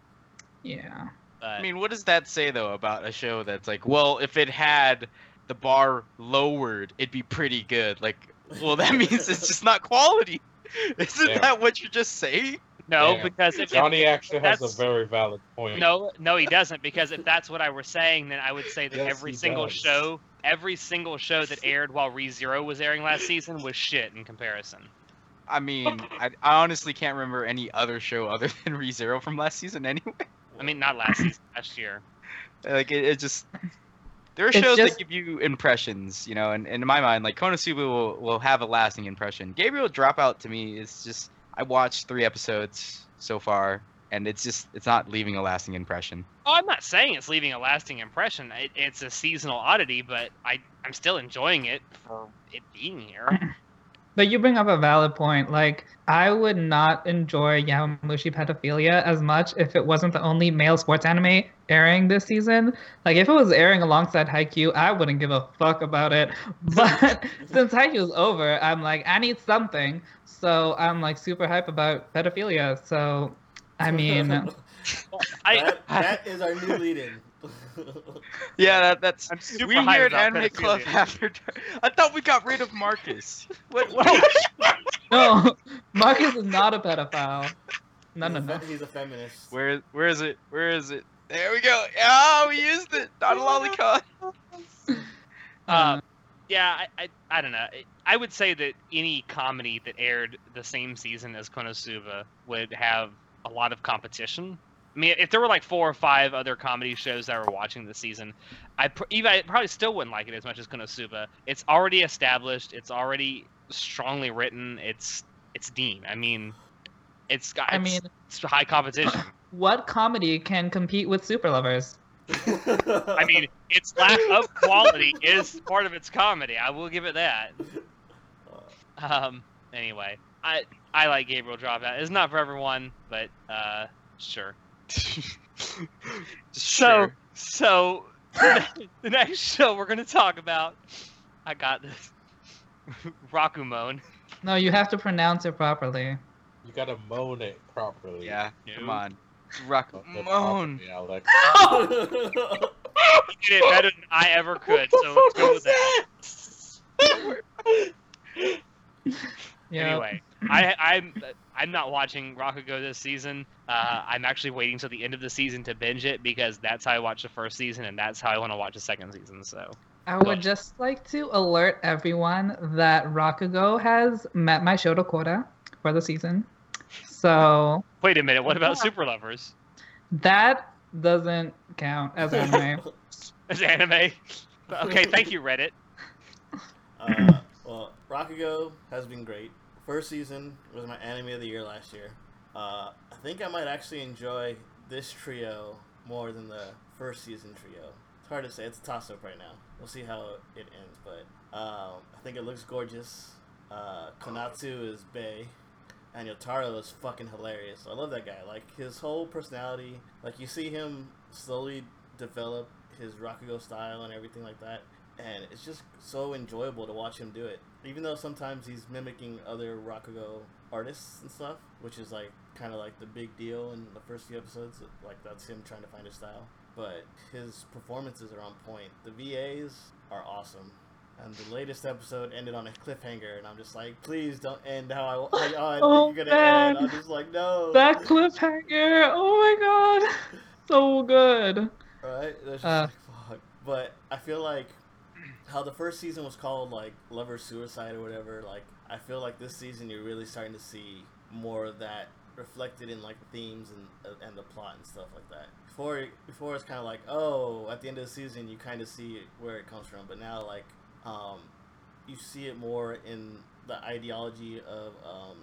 yeah. But I mean, what does that say though about a show that's like, well, if it had the bar lowered, it'd be pretty good. Like, well, that means it's just not quality. Isn't Yeah. that what you're just saying? no, Yeah. because if, if Johnny actually has a very valid point. No, no, he doesn't. Because if that's what I were saying, then I would say that Yes, every single does. show, every single show that aired while ReZero was airing last season was shit in comparison. I mean, I, I honestly can't remember any other show other than ReZero from last season anyway. I mean, not last season, last year. Like, it, it just. There are It's shows just- that give you impressions, you know, and, and in my mind, like Konosuba will, will have a lasting impression. Gabriel Dropout to me is just I watched three episodes so far, and it's just it's not leaving a lasting impression. Oh, I'm not saying it's leaving a lasting impression. It, it's a seasonal oddity, but I, I'm still enjoying it for it being here. But you bring up a valid point. Like, I would not enjoy Yowamushi Pedophilia as much if it wasn't the only male sports anime airing this season. Like, if it was airing alongside Haikyuu, I wouldn't give a fuck about it. But since Haikyuu's over, I'm like, I need something. So I'm like super hype about pedophilia. So, I mean, I, that, that is our new lead-in. Yeah, that, that's. I'm super we hyped here at Anime Club after. Dark- I thought we got rid of Marcus. What? what No, Marcus is not a pedophile. No, he's no, a no. He's a feminist. Where where is it? Where is it? There we go. Oh, we used it. Not a lolicon. Uh, yeah, I, I, I don't know. I- I would say that any comedy that aired the same season as Konosuba would have a lot of competition. I mean, if there were like four or five other comedy shows that were watching this season, I pr- even I probably still wouldn't like it as much as Konosuba. It's already established. It's already strongly written. It's it's Deen. I mean, it's got. I it's- mean, it's high competition. what comedy can compete with Super Lovers? I mean, its lack of quality is part of its comedy. I will give it that. Um. Anyway, I I like Gabriel Dropout. It's not for everyone, but uh, sure. so so the next show we're gonna talk about. I got this. Rakumon. No, you have to pronounce it properly. You gotta moan it properly. Yeah. Come No. on. Rock Moan it Alex. You did it better than I ever could. So let's go with that. Yeah. Anyway, I, I'm I'm not watching Rakugo this season. Uh, I'm actually waiting till the end of the season to binge it because that's how I watched the first season and that's how I want to watch the second season. So I would just like to alert everyone that Rakugo has met my shota quota for the season. So wait a minute, what about Super Lovers? that doesn't count as anime. As anime? Okay, thank you, Reddit. Uh, well, Rakugo has been great. First season was my anime of the year last year. Uh, I think I might actually enjoy this trio more than the first season trio. It's hard to say. It's a toss up right now. We'll see how it ends, but um, I think it looks gorgeous. Uh, Konatsu is Bay, and Yotaro is fucking hilarious. I love that guy. Like his whole personality. Like you see him slowly develop his Rakugo style and everything like that and it's just so enjoyable to watch him do it. Even though sometimes he's mimicking other Rakugo artists and stuff, which is like kind of like the big deal in the first few episodes. Like that's him trying to find his style. But his performances are on point. The VAs are awesome. And the latest episode ended on a cliffhanger, and I'm just like, please don't end how I, how I Oh, think you're gonna man. end. I'm just like, no. that cliffhanger, oh my god, so good. Right? That's just Uh. like, fuck. But I feel like how the first season was called like lover suicide or whatever. Like I feel like this season you're really starting to see more of that reflected in like themes and uh, and the plot and stuff like that. Before before it's kind of like oh at the end of the season you kind of see where it comes from, but now like um you see it more in the ideology of um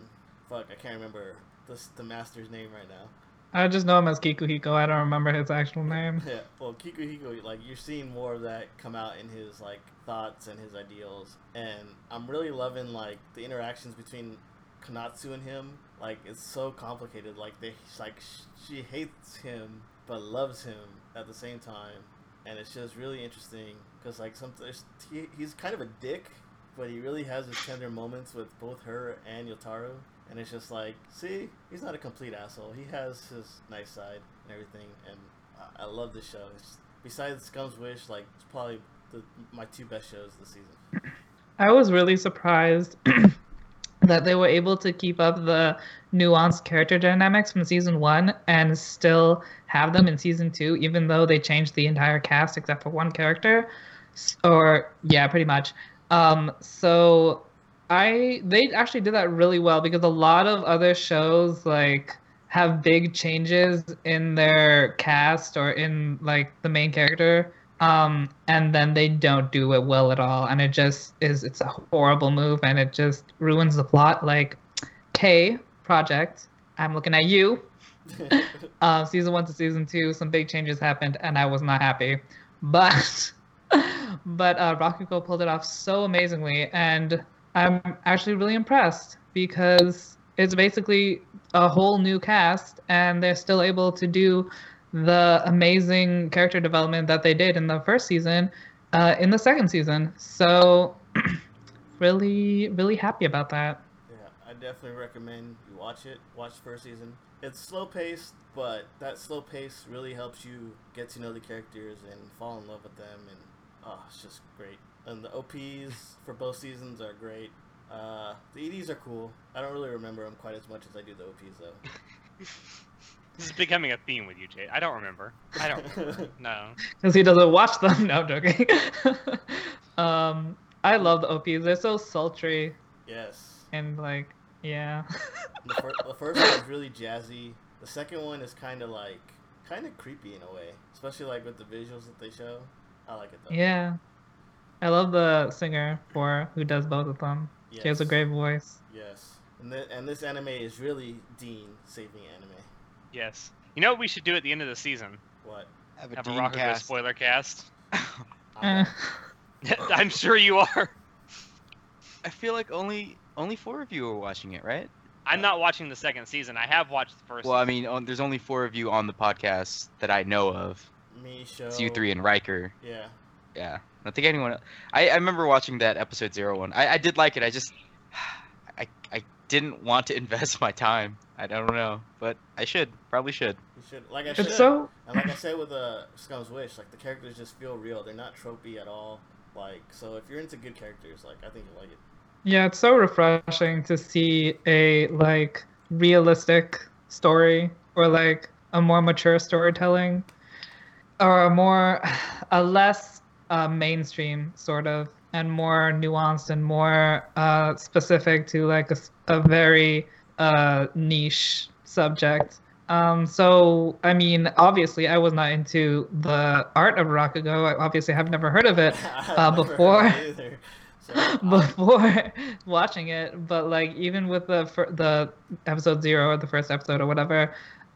fuck I can't remember the the master's name right now. I just know him as Kikuhiko. I don't remember his actual name. Yeah, well, Kikuhiko, like you're seeing more of that come out in his like thoughts and his ideals, and I'm really loving like the interactions between Konatsu and him. Like it's so complicated. Like they, like she hates him but loves him at the same time, and it's just really interesting because like sometimes he, he's kind of a dick, but he really has his tender moments with both her and Yotaro. And it's just like, see, he's not a complete asshole. He has his nice side and everything, and I- I love this show. It's, besides Scum's Wish, like it's probably the, my two best shows this season. I was really surprised that they were able to keep up the nuanced character dynamics from season one and still have them in season two, even though they changed the entire cast except for one character. Or yeah, pretty much. Um, so I they actually did that really well because a lot of other shows like have big changes in their cast or in like the main character um and then they don't do it well at all and it just is it's a horrible move and it just ruins the plot. Like k project i'm looking at you. Uh, season one to season two some big changes happened and i was not happy. But but uh, Rakugo pulled it off so amazingly and i'm actually really impressed because it's basically a whole new cast and they're still able to do the amazing character development that they did in the first season uh, in the second season so really really happy about that Yeah, I definitely recommend you watch it. Watch the first season. It's slow paced, but that slow pace really helps you get to know the characters and fall in love with them. And oh, it's just great. And the OPs for both seasons are great. Uh, the EDs are cool. I don't really remember them quite as much as I do the OPs though. This is becoming a theme with you, Jay. I don't remember. I don't remember. No. because he doesn't watch them. No, I'm joking. um, I love the OPs. They're so sultry yes. and like, yeah. The, fir- the first one is really jazzy. The second one is kind of like kind of creepy in a way, especially like with the visuals that they show. I like it though. yeah. I love the singer for who does both of them. Yes. She has a great voice. Yes. And, th- and this anime is really Deen saving anime. Yes. You know what we should do at the end of the season? What? Have a Have a Deen cast. spoiler cast. Eh. I'm sure you are. I feel like only only four of you are watching it, right? I'm not watching the second season. I have watched the first. Well, I mean, on, there's only four of you on the podcast that I know of. Me, show. It's you three and Riker. Yeah. Yeah, I don't think anyone. I, I remember watching that episode zero one. I, I did like it. I just I I didn't want to invest my time. I don't know, but I should probably should. You should. Like I said. It's so And like I said with uh, Scum's Wish, like the characters just feel real. They're not tropey at all. Like so, if you're into good characters, like I think you'll like it. yeah, it's so refreshing to see a like realistic story or like a more mature storytelling or a more a less uh, mainstream sort of and more nuanced and more uh, specific to like a very uh, niche subject. Um, so i mean obviously i was not into the art of rakugo. I obviously have never heard of it Uh, heard before- of it either. So, before watching it but like even with the fir- the episode zero or the first episode or whatever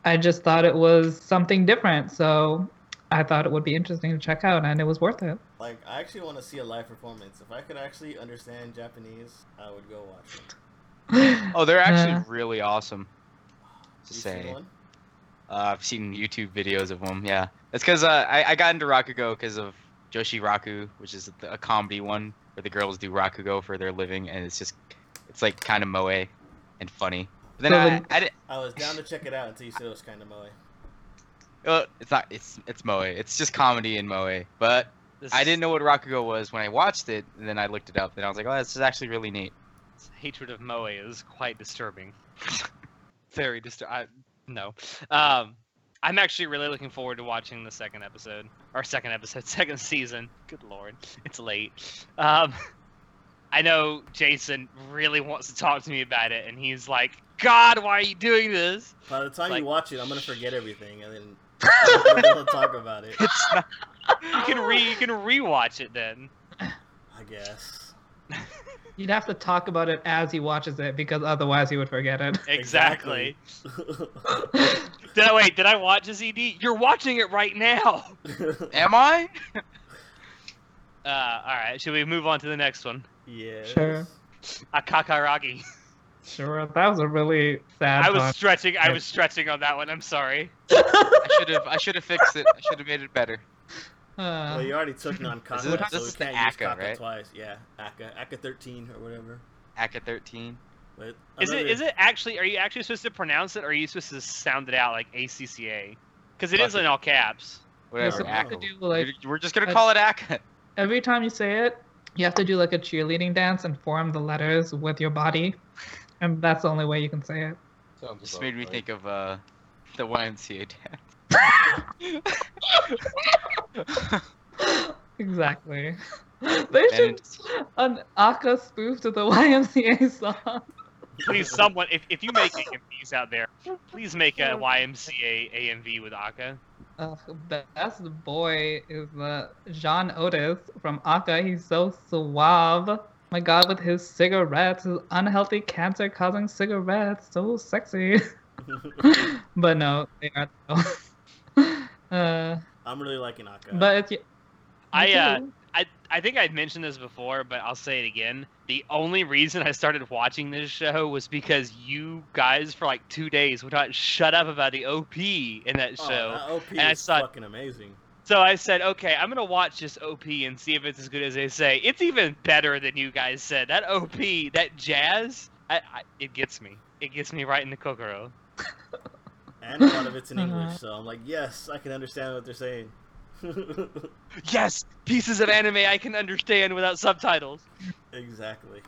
i just thought it was something different. So i thought it would be interesting to check out and it was worth it like I actually want to see a live performance. If I could actually understand Japanese, I would go watch it. Oh, they're actually Yeah. really awesome. To You seen say, one? uh, I've seen YouTube videos of them. Yeah, it's because uh, I I got into Rakugo because of Joshi Raku, which is a, a comedy one where the girls do Rakugo for their living, and it's just it's like kind of moe and funny. But then So I, then- I did, I was down to check it out until you said it was kind of moe. Uh, it's not it's it's moe. It's just comedy and moe. But This I didn't know what Rakugo was when I watched it, and then I looked it up, and I was like, oh, this is actually really neat. hatred of Moe is quite disturbing. Very disturbing. No. Um, I'm actually really looking forward to watching the second episode or second episode, second season. Good lord, it's late. Um, I know Jason really wants to talk to me about it, and he's like, "God, why are you doing this?" By the time Like- you watch it, I'm gonna forget everything, and then we're gonna talk about it. It's not, You can re you can rewatch it then. I guess. you'd have to talk about it as he watches it because otherwise he would forget it Exactly. Did I wait? Did I watch his ED? You're watching it right now. am I? Uh, all right. Should we move on to the next one? yeah. Sure. Akakaragi. Sure that was a really sad I was one. stretching. I was stretching on that one. I'm sorry. I should have I should have fixed it. I should have made it better. Uh, Well, you already took non This so this we is the can't use Akka, Kaka right? twice. Yeah, Akka, Akka 13 or whatever. Aka 13. But Is it? another- Is it actually? Are you actually supposed to pronounce it, or are you supposed to sound it out like ACCA? Because it is Fuck in it. all caps. Whatever. so you Aka. have to do, like, We're- We're just gonna call it Aka. every time you say it you have to do like a cheerleading dance and form the letters with your body and that's the only way you can say it Sounds Just made me right. think of uh the YMCA dance. exactly they should And an Aka spoof to the YMCA song. Please, someone, if, if you make AMVs out there, please make a YMCA AMV with Aka. Uh, best boy is uh, Jean Otus from Aka. He's so suave. My God, with his cigarettes, his unhealthy cancer-causing cigarettes, so sexy. but no, they are. uh, I'm really liking Akka. but it's. I uh. I I think I've mentioned this before, but I'll say it again. The only reason I started watching this show was because you guys for like two days would not shut up about the OP in that oh, show. that OP and I is saw- fucking amazing. So I said, okay, I'm gonna watch this OP and see if it's as good as they say. It's even better than you guys said. That OP, that jazz, I, I, it gets me. It gets me right in the kokoro. And a lot of it's in. English, so I'm like, yes, I can understand what they're saying. Yes, pieces of anime I can understand without subtitles. exactly.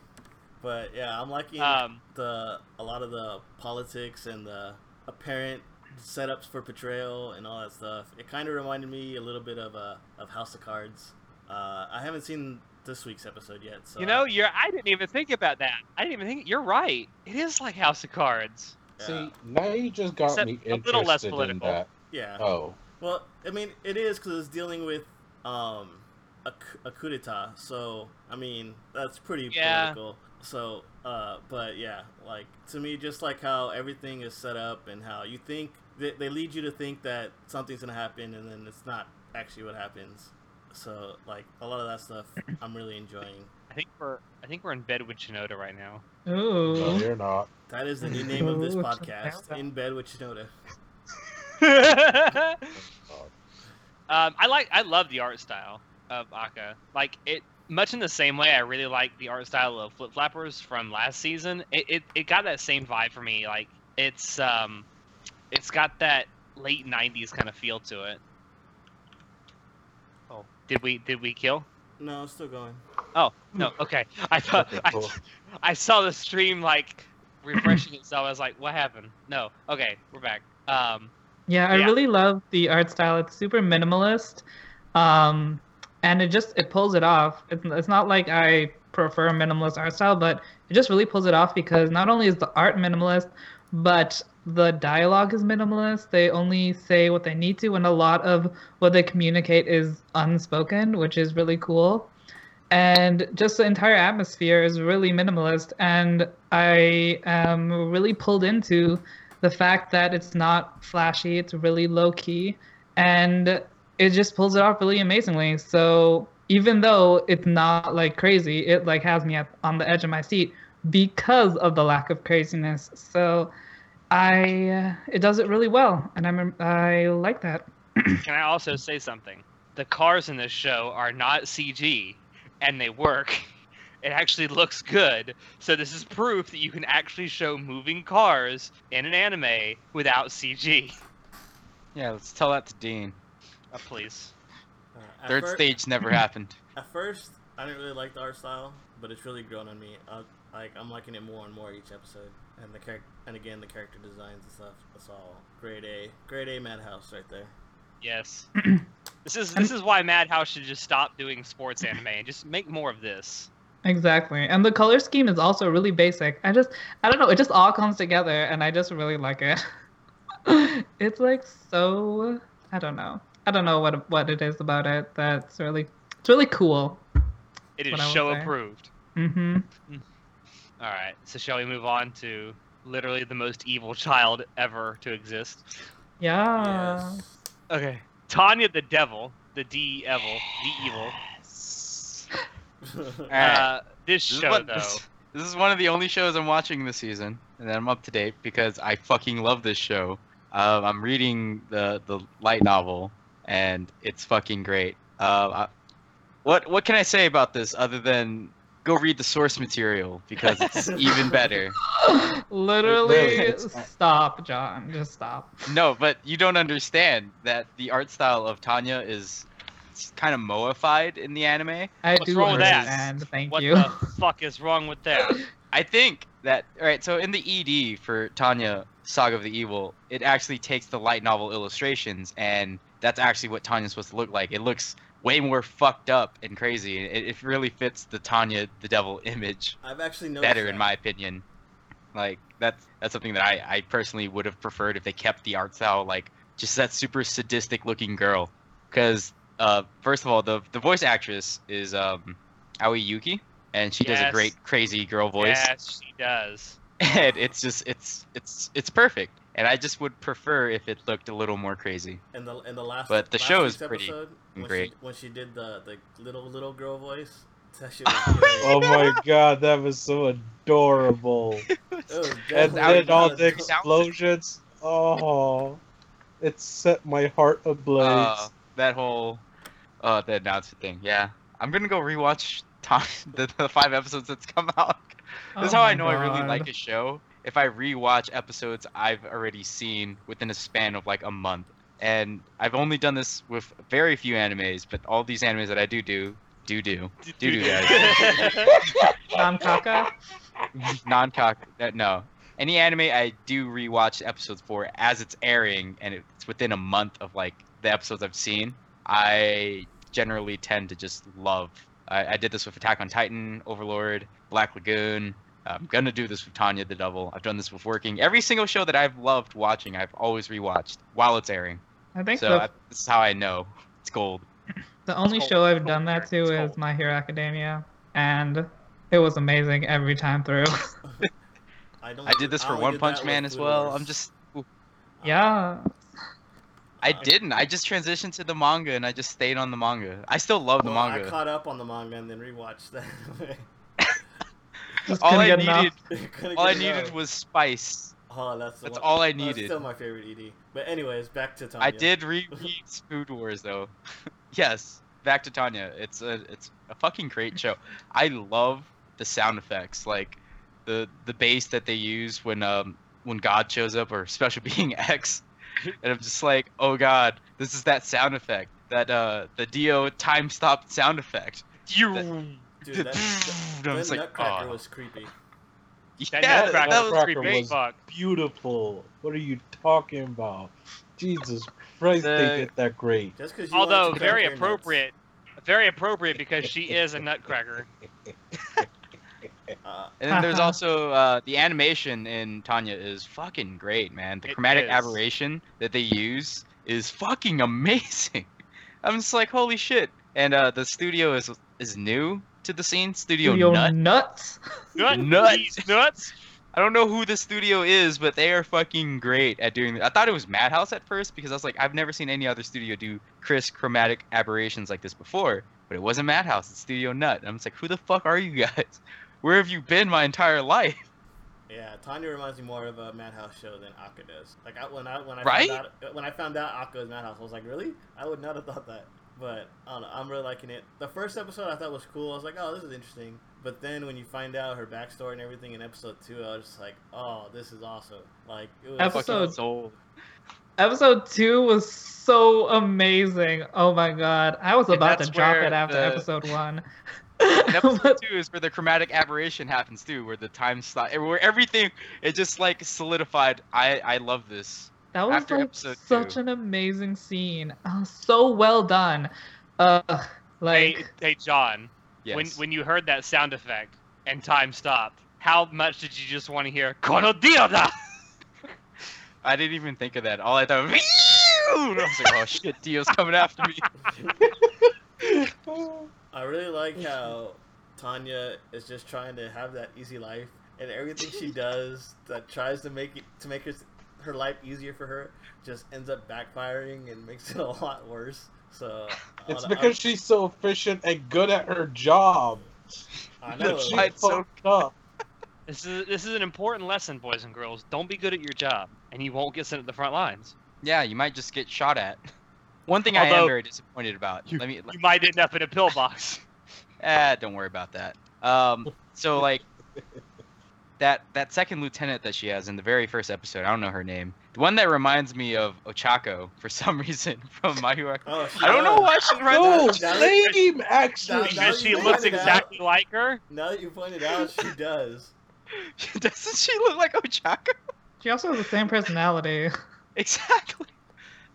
But yeah, I'm liking Um, the a lot of the politics and the apparent setups for betrayal and all that stuff. It kind of reminded me a little bit of uh, of House of Cards. Uh, I haven't seen this week's episode yet, so you know, you're. I didn't even think about that. I didn't even think. You're right. It is like House of Cards. yeah. See, now you just got Except me a little less interested in political. that. yeah. Oh, Well, I mean, it is because it's dealing with um, a, c- a coup d'état. So, I mean, that's pretty Yeah. political. So, uh, but yeah, like to me, just like how everything is set up and how you think they, they lead you to think that something's gonna happen and then it's not actually what happens. So, like a lot of that stuff, I'm really enjoying. I think we're. I think we're in bed with Shinoda right now. Ooh. no, you're not. That is the new name of this podcast. In bed with Shinoda. Oh, Um, I like, I love the art style of Aka. Like it, much in the same way I really like the art style of Flip Flappers from last season. It, it, it got that same vibe for me. Like it's, um, it's got that late '90s kind of feel to it. Oh, did we, did we kill? No, it's still going. Oh no, okay. I thought Okay, I. I saw the stream like refreshing itself. I was like, what happened? No, okay, we're back. Um, Yeah, I Yeah. really love the art style. It's super minimalist, um, and it just it pulls it off. It's, it's not like I prefer minimalist art style, but it just really pulls it off because not only is the art minimalist, but the dialogue is minimalist. They only say what they need to, and a lot of what they communicate is unspoken, which is really cool. And just the entire atmosphere is really minimalist, and I am really pulled into the fact that it's not flashy, it's really low key, and it just pulls it off really amazingly. So even though it's not like crazy, it like has me at, on the edge of my seat because of the lack of craziness. So I uh, it does it really well, and I'm I like that. Can I also say something? The cars in this show are not CG, and they work. It actually looks good. So this is proof that you can actually show moving cars in an anime without CG. Yeah, let's tell that to Deen. Uh, please. Uh, Third fir- stage never happened. At first, I didn't really like the art style, but it's really grown on me. I, like I'm liking it more and more each episode, and the character, and again the character designs and stuff. That's all grade A, grade A Madhouse right there. Yes. this is this is why Madhouse should just stop doing sports anime and just make more of this. Exactly. And the color scheme is also really basic. I just I don't know, it just all comes together and I just really like it. it's like so I don't know. I don't know what what it is about it that's really it's really cool. It is What I will show say. approved. Mhm. All right. So shall we move on to literally the most evil child ever to exist? Yeah. yes. Okay. Tanya the Devil, the D Evil, the Evil. Alright. Uh, this This is, show what- though. this, this is one of the only shows I'm watching this season, and I'm up to date because I fucking love this show. Um, I'm reading the the light novel, and it's fucking great. Uh, I, what what can I say about this other than go read the source material because it's even better. Literally stop, John. Just stop. No, but you don't understand that the art style of Tanya is kind of moified in the anime. I What's do wrong with that? understand. Thank What you. the fuck is wrong with that? I think that all right. So in the ED for Tanya Saga of the Evil, it actually takes the light novel illustrations, and that's actually what Tanya's supposed to look like. It looks way more fucked up and crazy. It, it really fits the Tanya the Devil image I've actually noticed better, that. in my opinion. Like that's that's something that I I personally would have preferred if they kept the art style like just that super sadistic looking girl, because uh first of all the the voice actress is um Aoi Yuki, and she does a great crazy girl voice Yes, she does. and it's just it's it's it's perfect and i just would prefer if it looked a little more crazy in the in the last. But the last show is pretty episode, when great. She, when she did the the little little girl voice, that shit oh my god, that was so adorable. It was and definitely then all the explosions. Oh, it set my heart ablaze. uh, that whole uh the announcement thing yeah i'm gonna go rewatch Tom, the, the five episodes that's come out this is Oh how i my know i really like a show if i rewatch episodes i've already seen within a span of like a month and i've only done this with very few animes but all these animes that i do do do do do do guys John Kaka. non-cock. uh, No, any anime I do rewatch episodes for as it's airing, and it's within a month of like the episodes I've seen. I generally tend to just love. I, I did this with Attack on Titan, Overlord, Black Lagoon. I'm gonna do this with Tanya the Devil. I've done this with Working. Every single show that I've loved watching, I've always rewatched while it's airing. I think So the, I, this is how I know it's gold. the only cold. show I've It's done that to It's is cold. My Hero Academia, and it was amazing every time through. I don't. I did this for One Punch Man as well. Wars. I'm just yeah, I didn't. I just transitioned to the manga and I just stayed on the manga. I still love the Well, I caught up on the manga and then rewatched that. just All I get needed, all I needed enough. was spice. Oh, that's That's one- all I That's needed. still my favorite ED. But anyways, back to Tanya. I did reread Food Wars though. yes, back to Tanya. It's a it's a fucking great show. I love the sound effects, like the the bass that they use when um when God shows up or Special Being X, and I'm just like, oh God, this is that sound effect, that uh the Dio time stop sound effect. You. Dude, that, that, that just like, Nutcracker oh. was creepy. That yeah, Nutcracker that was was creepy. was- Fuck. Beautiful. What are you talking about? Jesus Christ, The- they did that great. Just because you Although very crack nuts. appropriate. Very appropriate because she is a nutcracker. Uh, And then there's also uh, the animation in Tanya is fucking great, man. The It chromatic is. aberration that they use is fucking amazing. I'm just like, holy shit. And uh, the studio is is new to the scene. Studio, Studio Nut. nuts. Nut, Nut. Nuts. I don't know who the studio is, but they are fucking great at doing. I thought it was Madhouse at first because I was like, I've never seen any other studio do crisp chromatic aberrations like this before. But it wasn't Madhouse. It's Studio Nut. And I'm just like, who the fuck are you guys? Where have you been my entire life? yeah, Tanya reminds me more of a Madhouse show than Akka does. Like I, when I when I Right? found out when I found out Akka was Madhouse, I was like, really? I would not have thought that. But I don't know, I'm really liking it. The first episode I thought was cool. I was like, oh, this is interesting. But then when you find out her backstory and everything in episode two, I was just like, oh, this is awesome. Like it was Episode- Fucking. Episode two was so amazing. Oh my god, I was And about to drop it after the- episode one. And episode two is where the chromatic aberration happens too, where the time stop, where everything it just like solidified. I I love this. That was After like such two. an amazing scene. Uh, so well done. Uh, like hey, John. Yes. When when you heard that sound effect and time stopped, how much did you just want to hear "Kono Dioda"? I didn't even think of that. All I thought, was, I was like, oh shit, Dio's coming after me. I really like how Tanya is just trying to have that easy life, and everything she does that tries to make it to make her her life easier for her just ends up backfiring and makes it a lot worse. So It's I- because she's so efficient and good at her job. I, I that know. she so- fucked up. This is this is an important lesson, boys and girls. Don't be good at your job, and you won't get sent to the front lines. Yeah, you might just get shot at. One thing I am very disappointed about. let me. You might end up in a pillbox. Ah, don't worry about that. Um, so like that that second lieutenant that she has in the very first episode, I don't know her name. The one that reminds me of Ochako for some reason from My Hero. Oh, I don't know does. why she reminds No, me. Oh, That- same actually. that- because she looks pointed out- exactly like her. Now that you pointed out, she does. Doesn't she look like Ochako? she also has the same personality. Exactly.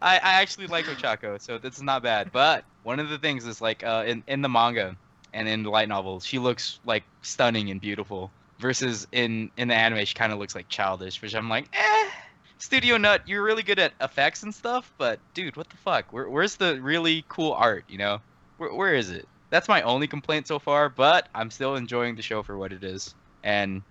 I, I actually like Ochako, so this is not bad. But one of the things is like uh, in in the manga and in the light novel, she looks like stunning and beautiful. Versus in in the anime, she kind of looks like childish, which I'm like, eh. Studio Nut, you're really good at effects and stuff, but dude, what the fuck? Where, where's the really cool art? You know, where, where is it? That's my only complaint so far, but I'm still enjoying the show for what it is. And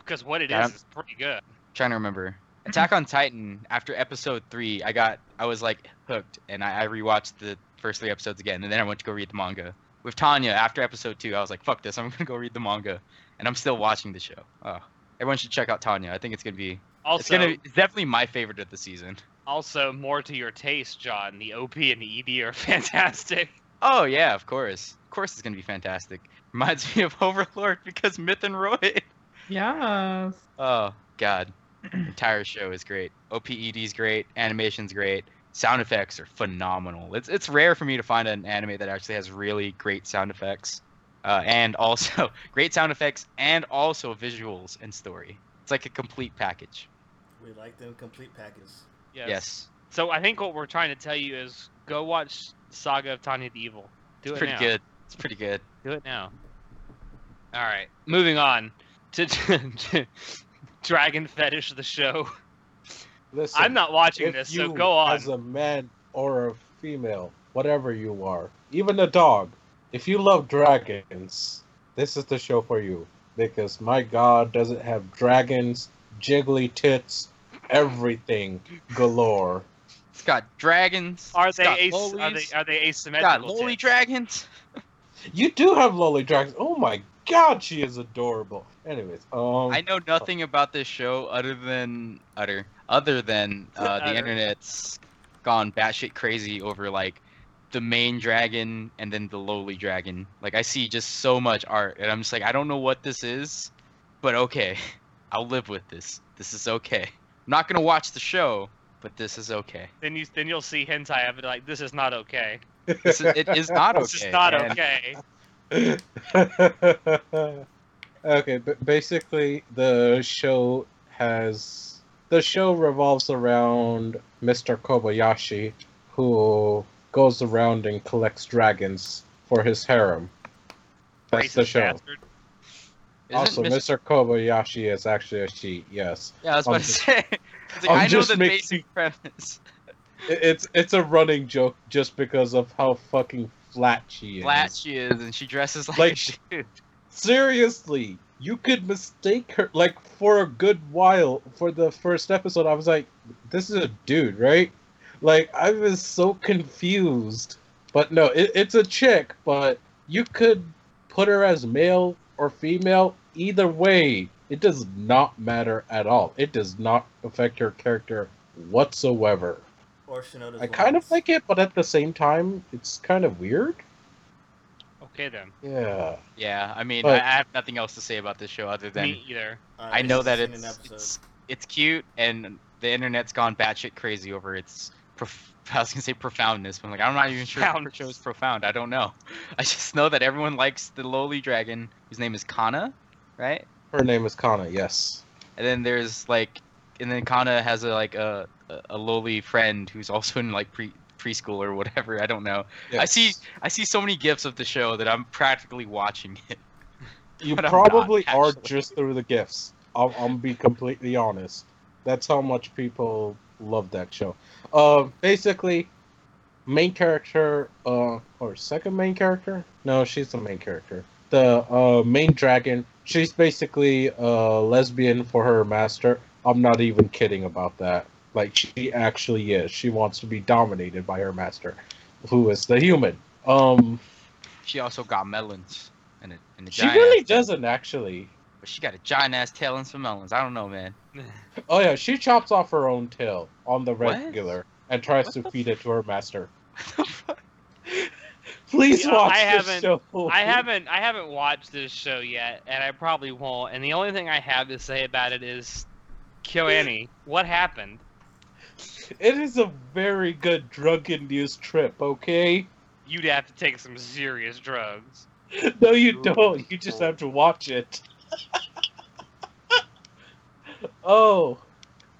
Because what it is is pretty good. trying to remember. Attack on Titan after episode three, I got I was like hooked, and I, I rewatched the first three episodes again, and then I went to go read the manga. With Tanya after episode two, I was like, "Fuck this! I'm gonna go read the manga," and I'm still watching the show. Oh, everyone should check out Tanya. I think it's gonna be it's gonna be, it's definitely my favorite of the season. also more to your taste, John. The OP and the ED are fantastic. Oh yeah, of course, of course it's gonna be fantastic. Reminds me of Overlord because MYTH & ROID. yes. Oh god, entire show is great. OPED's great, animation's great, sound effects are phenomenal. It's it's rare for me to find an anime that actually has really great sound effects. Uh, and also great sound effects and also visuals and story. It's like a complete package. We like them complete package. Yes. Yes, So I think what we're trying to tell you is go watch Saga of Tanya the Evil. Do it's it pretty now. good. It's pretty good. Do it now. All right, moving on to, to Dragon Fetish the show. Listen, I'm not watching if this, you, so go on. As a man or a female, whatever you are, even a dog, if you love dragons, this is the show for you. Because my god, does it have dragons, jiggly tits, everything galore. It's got dragons. Are it's they, got as- are they are they it's got asymmetrical? loli tits? dragons. You do have lolly dragons. Oh my god, she is adorable. Anyways, um, I know nothing about this show other than utter other than uh, Utter. the internet's gone batshit crazy over like the main dragon and then the lowly dragon. Like I see just so much art and I'm just like I don't know what this is, but okay, I'll live with this. This is okay. I'm not gonna watch the show, but this is okay. Then you then you'll see hentai of it like this is not okay. This is, it is not okay. This is not and okay. okay, but basically the show has the show revolves around Mr. Kobayashi who goes around and collects dragons for his harem. That's the show. bastard. Also, Mis- Mr. Kobayashi is actually a she. Yes, Yeah, I was I'm about to just- say. It's like, I'm I know the making- basic premise. It's it's a running joke just because of how fucking flat she is. Flat she is, and she dresses like, Like, a dude. Seriously, you could mistake her like for a good while for the first episode. I was like, this is a dude, right? Like I was so confused. But no, it, it's a chick, but you could put her as male or female. Either way, it does not matter at all. It does not affect her character whatsoever. Or Shinoda's I kind of like it, but at the same time, it's kind of weird. Okay then. Yeah. Yeah, I mean, But- I I have nothing else to say about this show other than Me either. Uh, I know that it's it's, it's cute and the internet's gone batshit crazy over its. Prof- I was gonna say profoundness, but I'm like I'm not even sure if the show is profound. I don't know. I just know that everyone likes the lowly dragon whose name is Kanna, right? Her name is Kanna, yes. And then there's like, and then Kanna has a like a a- a lowly friend who's also in like pre preschool or whatever. I don't know. I see I see so many gifs of the show that I'm practically watching it. You but I'm not, probably are just through the gifs. I'll, I'll be completely honest. That's how much people love that show. Uh, basically, main character, uh, or second main character? No, she's the main character. The uh, main dragon. She's basically a lesbian for her master. I'm not even kidding about that. Like she actually is. She wants to be dominated by her master, who is the human. Um, She also got melons and a, and a she really doesn't actually. But she got a giant ass tail and some melons. I don't know, man. Oh yeah, she chops off her own tail on the What? regular and tries What to the feed it to her master. Please Yeah, watch I this haven't- show. I haven't I haven't watched this show yet, and I probably won't. And the only thing I have to say about it is, KyoAni, what happened? It is a very good drug-induced trip. Okay? You'd have to take some serious drugs. No, you don't. You just have to watch it. Oh,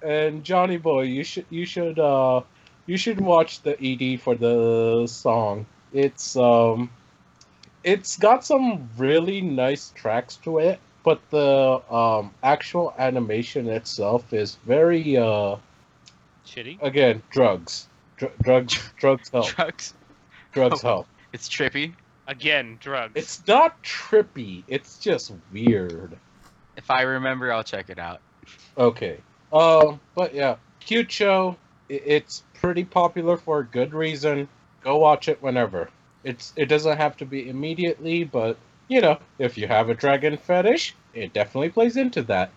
and Johnny Boy, you should you should uh you should watch the ED for the song. It's um it's got some really nice tracks to it, but the um actual animation itself is very uh Shitty. again drugs. Dr- drugs drugs help. Drugs. Drugs help. It's trippy. Again, drugs. It's not trippy. It's just weird. If I remember, I'll check it out. Okay. Um, but yeah, cute show. It's pretty popular for a good reason. Go watch it whenever. It's it doesn't have to be immediately, but you know, if you have a dragon fetish, it definitely plays into that.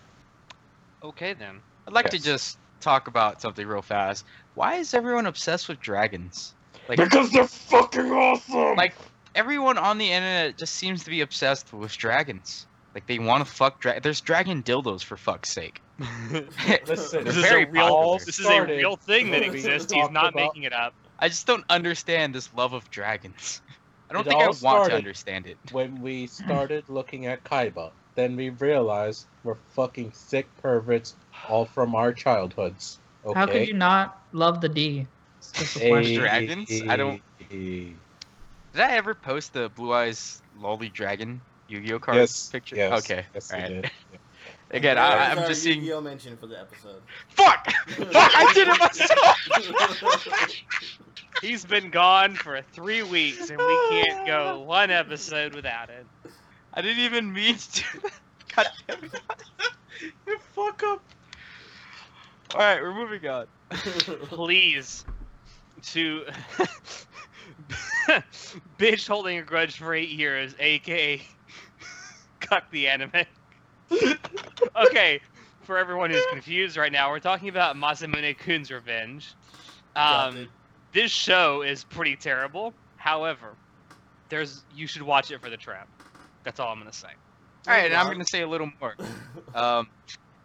okay then. I'd like to just talk about something real fast. Why is everyone obsessed with dragons? Like because they're fucking awesome. Like- everyone on the internet just seems to be obsessed with dragons. Like they want to fuck dra- There's dragon dildos for fuck's sake. Listen, this is a real this is a real thing that exists. He's not about- making it up. I just don't understand this love of dragons. I don't It think I want to understand it. when we started looking at Kaiba. Then we realized we're fucking sick perverts all from our childhoods. Okay. How could you not love the D? It's just a Hey. Dragons? I don't- hey. Did I ever post the Blue Eyes Lolly Dragon Yu-Gi-Oh card Yes. picture? Yes. Okay. Yes, alright. Again, I, I'm just seeing. Yu-Gi-Oh mention for the episode. Fuck! Fuck! I did it myself. He's been gone for three weeks, and we can't go one episode without it. I didn't even mean to. do that. God damn it! you fuck up. All right, we're moving on. Please, to bitch holding a grudge for eight years, aka cuck the anime. okay, for everyone who's confused right now, we're talking about Masamune Kun's Revenge. Um, this show is pretty terrible. However, there's you should watch it for the trap. That's all I'm gonna say. All right, and I'm gonna say a little more. Um,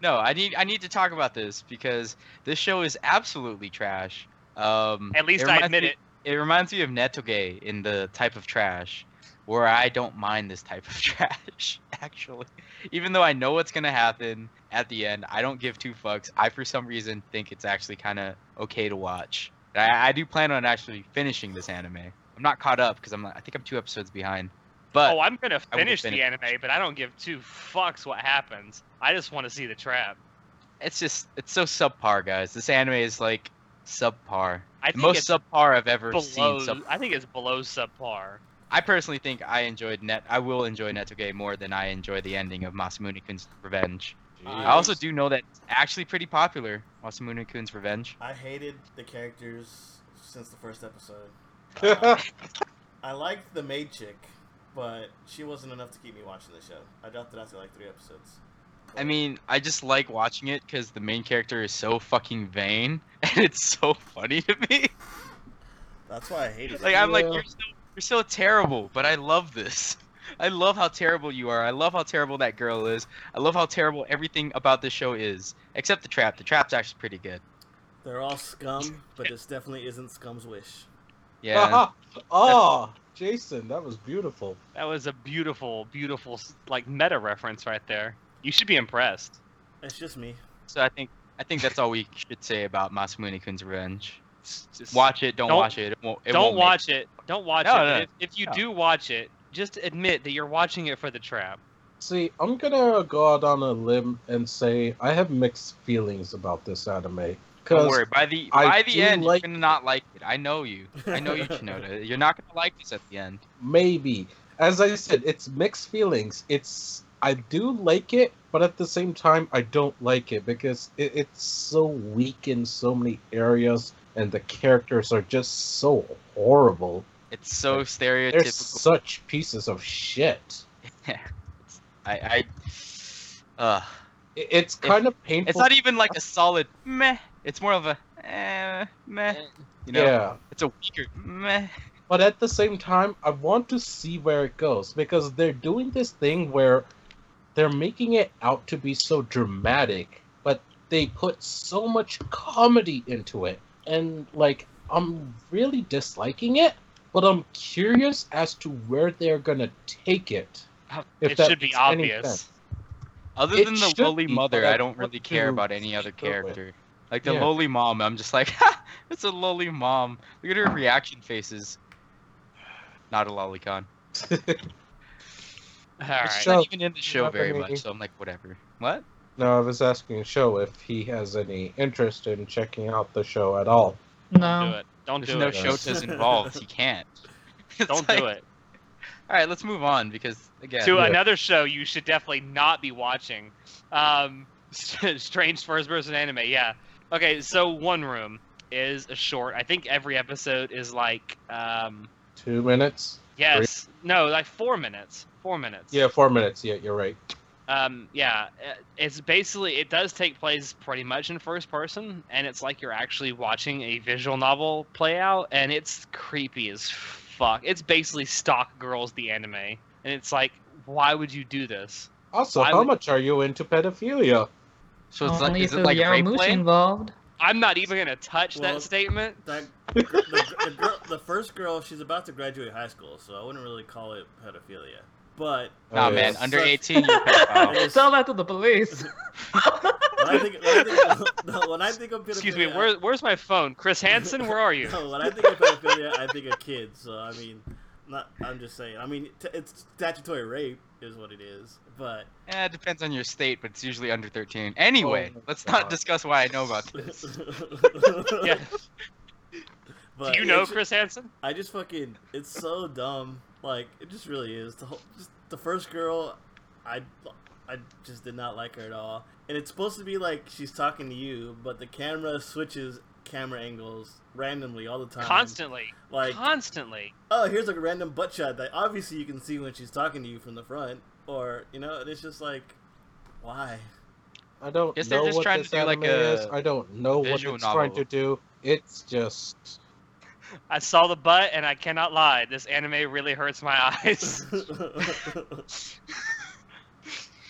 no, I need I need to talk about this because this show is absolutely trash. Um, At least I admit me- it. It reminds me of Netoge in the type of trash, where I don't mind this type of trash. Actually, even though I know what's gonna happen at the end, I don't give two fucks. I for some reason think it's actually kind of okay to watch. I, I do plan on actually finishing this anime. I'm not caught up because I'm I think I'm two episodes behind. But oh, I'm gonna will finish the anime, but I don't give two fucks what happens. I just want to see the trap. it's just it's so subpar, guys. This anime is like subpar. I think most it's subpar I've ever below. seen. Sub- I think it's below subpar. I personally think I enjoyed Net. I will enjoy Netoge more than I enjoy the ending of Masamune-kun's Revenge. I also do know that it's actually pretty popular. Masamune-kun's Revenge. I hated the characters since the first episode. Yeah. I liked the maid chick, but she wasn't enough to keep me watching the show. I dropped it after like three episodes. I mean, I just like watching it because the main character is so fucking vain, and it's so funny to me. That's why I hate it. Like. I'm like, you're so you're so terrible, but I love this. I love how terrible you are. I love how terrible that girl is. I love how terrible everything about this show is, except the trap. The trap's actually pretty good. They're all scum, but this definitely isn't Scum's wish. Yeah. oh, Jason, that was beautiful. That was a beautiful, beautiful like meta reference right there. You should be impressed. It's just me. So I think I think that's all we should say about Masamune-kun's Revenge. Just Watch it. Don't, Don't- watch it. It won't. It don't won't make- watch it. Don't watch No, it. no, If, if you no. do watch it, just admit that you're watching it for the trap. See, I'm gonna go out on a limb and say I have mixed feelings about this anime. Don't Because worry. By the I by the end, like- you're gonna not like it. I know you. I know you, Shinoda. You're not gonna like this at the end. maybe, as I said, it's mixed feelings. It's I do like it, but at the same time, I don't like it because it, it's so weak in so many areas, and the characters are just so horrible. It's so stereotypical. They're such pieces of shit. It's- I I. Uh, It- It's kind of painful. it's not even like a solid meh. It's more of a eh, meh. You know, yeah. it's a weaker meh. But at the same time, I want to see where it goes because they're doing this thing where they're making it out to be so dramatic, but they put so much comedy into it. And, like, I'm really disliking it, but I'm curious as to where they're gonna take it. Uh, if it should be obvious. Other It than the lowly be, mother, I don't really care about any other it. character. Like the Yeah. lowly mom, I'm just like, ha, it's a lowly mom. Look at her reaction faces. Not a lolicon. All She's right. Show- not even in the show very any- much, so I'm like, whatever. What? no, I was asking Show if he has any interest in checking out the show at all. Don't No. do it. Don't There's do no it. Shotas involved. He can't. It's Don't like- do it. All right, let's move on because again, to Yeah. another show you should definitely not be watching. Um, Strange first person anime. Yeah. Okay, so One Room is a short. I think every episode is like, um, Two minutes? yes, no, like four minutes. Four minutes. Yeah, four minutes. Yeah, you're right. Um, yeah, uh, it's basically it does take place pretty much in first person, and it's like you're actually watching a visual novel play out, and it's creepy as fuck. It's basically Stock Girls the anime, and it's like, why would you do this? Also, Why how would- much are you into pedophilia? so it's like is it like rape play? involved. I'm not even gonna touch Well, that statement. That the, the, girl, the first girl, she's about to graduate high school, so I wouldn't really call it pedophilia. But Nah, Oh, man, under Such- 18, you're a pedophile. It is- Tell that to the police. when I think, when I think, no, when I think of pedophilia, Excuse me, where, where's my phone? Chris Hansen, where are you? No, when I think of pedophilia, I think of kids. So I mean, not. I'm just saying. I mean, t- it's statutory rape is what it is. But Yeah, it depends on your state, but it's usually under 13. Anyway, Oh let's God. not discuss why I know about this. Yeah. But Do you know Chris Hansen? I just fucking. It's so dumb. Like it just really is. The whole, just the first girl, I, I just did not like her at all. And it's supposed to be like she's talking to you, but the camera switches camera angles randomly all the time. Constantly. Like Constantly. oh, here's like a random butt shot that obviously you can see when she's talking to you from the front, or you know, and it's just like, why? I don't Guess they're know just what trying to this do, like, anime is. a I don't know what visual it's trying to do. It's just I saw the butt and I cannot lie. This anime really hurts my eyes.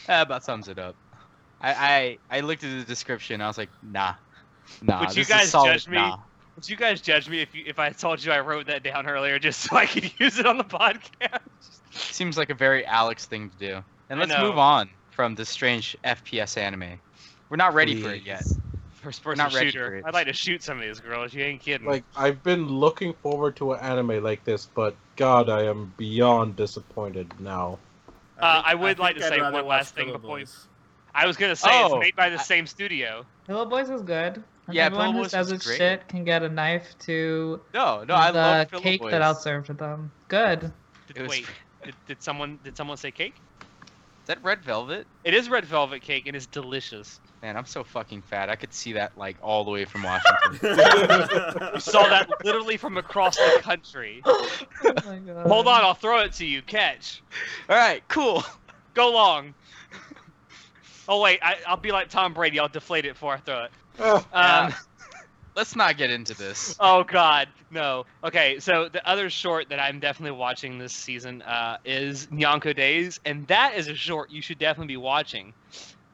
that about sums it up. I, I I looked at the description. I was like, nah, nah. Would you guys solid judge me? Nah. Would you guys judge me if you, if I told you I wrote that down earlier just so I could use it on the podcast? Seems like a very Alex thing to do. And let's move on from this strange FPS anime. We're not ready for it yet. Please. First person not shooter. for. I'd like to shoot some of these girls. You ain't kidding. like I've been looking forward to an anime like this, but God, I am beyond disappointed now. Uh, I would like to I'd say one last thing Pillow before Boys. I was gonna say Oh, it's made by the I- same studio. Pillow Boys is good. And Yeah, everyone Pillow who says it's shit can get a knife to No, no, I the love Pillow cake Boys. that I'll serve to them. Good. Did, was- wait, did, did someone did someone say cake? Is that red velvet? It is red velvet cake and it's delicious. Man, I'm so fucking fat. I could see that like all the way from Washington. You saw that literally from across the country. Oh my god. Hold on, I'll throw it to you. Catch. all right, cool. Go long. Oh wait, I, I'll be like Tom Brady. I'll deflate it before I throw it. Ah, Um, Let's not get into this. oh God, no. Okay, so the other short that I'm definitely watching this season uh, is Nyanko Days, and that is a short you should definitely be watching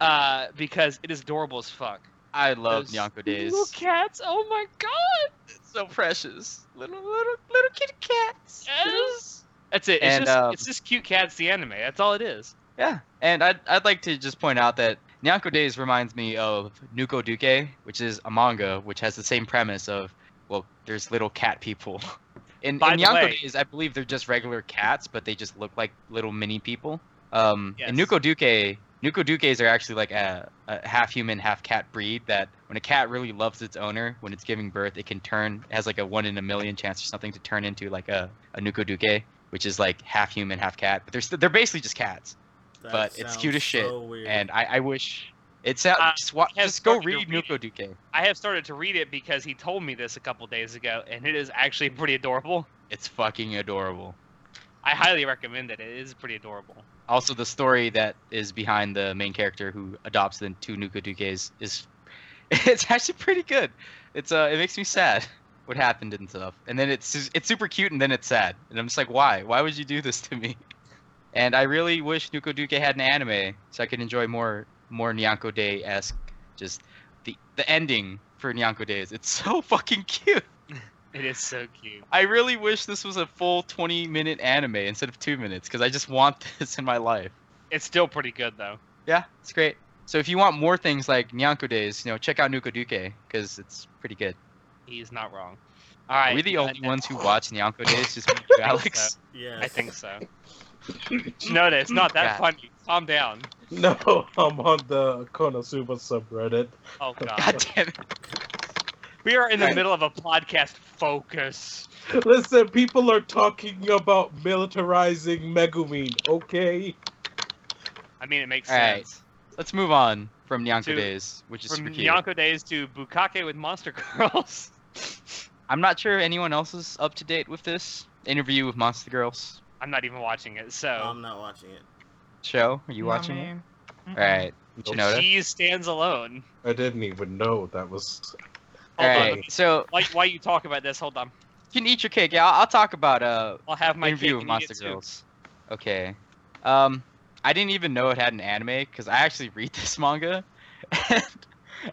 uh, because it is adorable as fuck. I love Those Nyanko Days. Little cats. Oh my God. It's so precious. Little little little kitty cats. Yes. That's it. It's And, just um, it's just cute cats. The anime. That's all it is. Yeah, and I'd, I'd like to just point out that Nyanko Days reminds me of Nuko Duke, which is a manga which has the same premise of, well, there's little cat people. In, By in Nyanko way- Days, I believe they're just regular cats, but they just look like little mini people. Um, In Yes. Nuko Duke, Nuko Dukes are actually like a, a half human, half cat breed that when a cat really loves its owner, when it's giving birth, it can turn, it has like a one in a million chance or something to turn into like a, a Nuko Duke, which is like half human, half cat. But they're, st- they're basically just cats That but it's cute as shit, so weird. and I, I wish it's out. Uh, just wa- just go read read Nuko Duke. I have started to read it because he told me this a couple days ago, and it is actually pretty adorable. It's fucking adorable. I highly recommend it. It is pretty adorable. Also, the story that is behind the main character who adopts the two Nuko Dukes is it's actually pretty good. It's uh, it makes me sad what happened and stuff, and then it's it's super cute, and then it's sad, and I'm just like, why? Why would you do this to me? And I really wish Nuko Duke had an anime so I could enjoy more more Nyanko Day esque, just the the ending for Nyanko Days. It's so fucking cute. It is so cute. I really wish this was a full 20 minute anime instead of two minutes because I just want this in my life. It's still pretty good though. Yeah, it's great. So if you want more things like Nyanko Days, you know, check out Nuko Duke because it's pretty good. He's not wrong. All right. Are we the uh, only ones who watch Nyanko Days? Just me and you, Alex. yes. I think so. no, it's not that Yeah. funny. Calm down. no, I'm on the Konosuba subreddit. Oh God. God damn it. We are in the middle of a podcast. Focus. Listen, people are talking about militarizing Megumin, okay? I mean, it makes All right. sense. Let's move on from Nyanko To- Days, which is From super cute. Nyanko Days to Bukake with Monster Girls. I'm not sure anyone else is up to date with this interview with Monster Girls I'm not even watching it, so I'm not watching it. show. Are you Not watching me. it? Mm-mm. All right, Nope. She stands alone. I didn't even know that was. Hold All on, right. let me- So Why, why you talk about this? Hold on. you can eat your cake. Yeah, I'll, I'll talk about uh I'll have my review cake with Monster. Girls. Okay. Um, I didn't even know it had an anime because I actually read this manga, and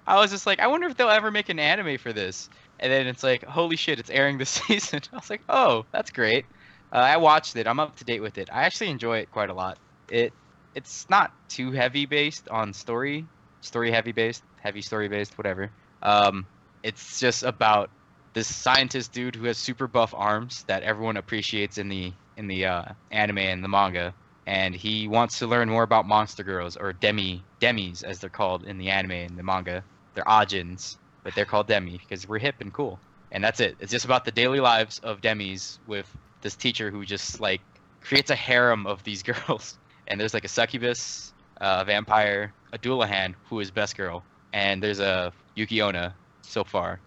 I was just like, I wonder if they'll ever make an anime for this. And then it's like, holy shit, it's airing this season. I was like, oh, that's great. Uh, I watched it. I'm up to date with it. I actually enjoy it quite a lot. It it's not too heavy based on story, story heavy based, heavy story based, whatever. Um, it's just about this scientist dude who has super buff arms that everyone appreciates in the in the uh, anime and the manga, and he wants to learn more about monster girls or demi demis as they're called in the anime and the manga. They're ajins, but they're called demi because we're hip and cool. And that's it. It's just about the daily lives of demis with this teacher who just like creates a harem of these girls. And there's like a succubus, a vampire, a Dullahan who is best girl, and there's a Yuki Onna so far.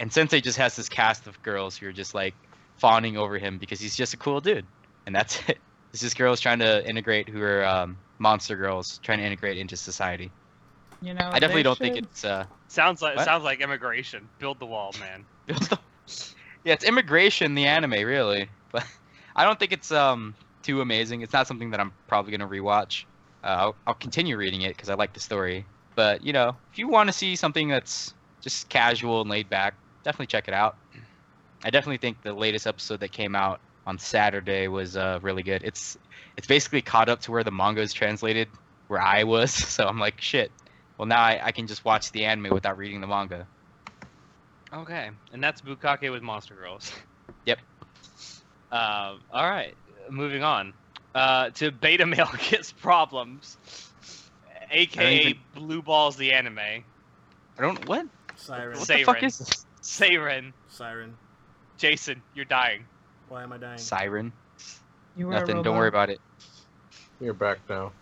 And Sensei just has this cast of girls who are just like fawning over him because he's just a cool dude, and that's it. It's just girls trying to integrate who are um, monster girls trying to integrate into society. You know, I definitely don't think it's uh, Sounds like What? sounds like immigration. Build the wall, man. Build the... yeah, it's immigration the anime really, but I don't think it's um too amazing. It's not something that I'm probably gonna rewatch. Uh, I'll, I'll continue reading it because I like the story. But you know, if you want to see something that's just casual and laid back, definitely check it out. I definitely think the latest episode that came out on Saturday was uh, really good. It's it's basically caught up to where the manga is translated, where I was. So I'm like, shit. Well, now I, I can just watch the anime without reading the manga. Okay, and that's Bukake with Monster Girls. Yep. Um, all right, moving on uh, to Beta Male Gets Problems, aka even- Blue Balls the anime. I don't what? Seiren. What the fuck Seiren. is this? Seiren, Seiren. Jason, you're dying. Why am I dying? Seiren. You were a Nothing. Don't worry about it. You're back now.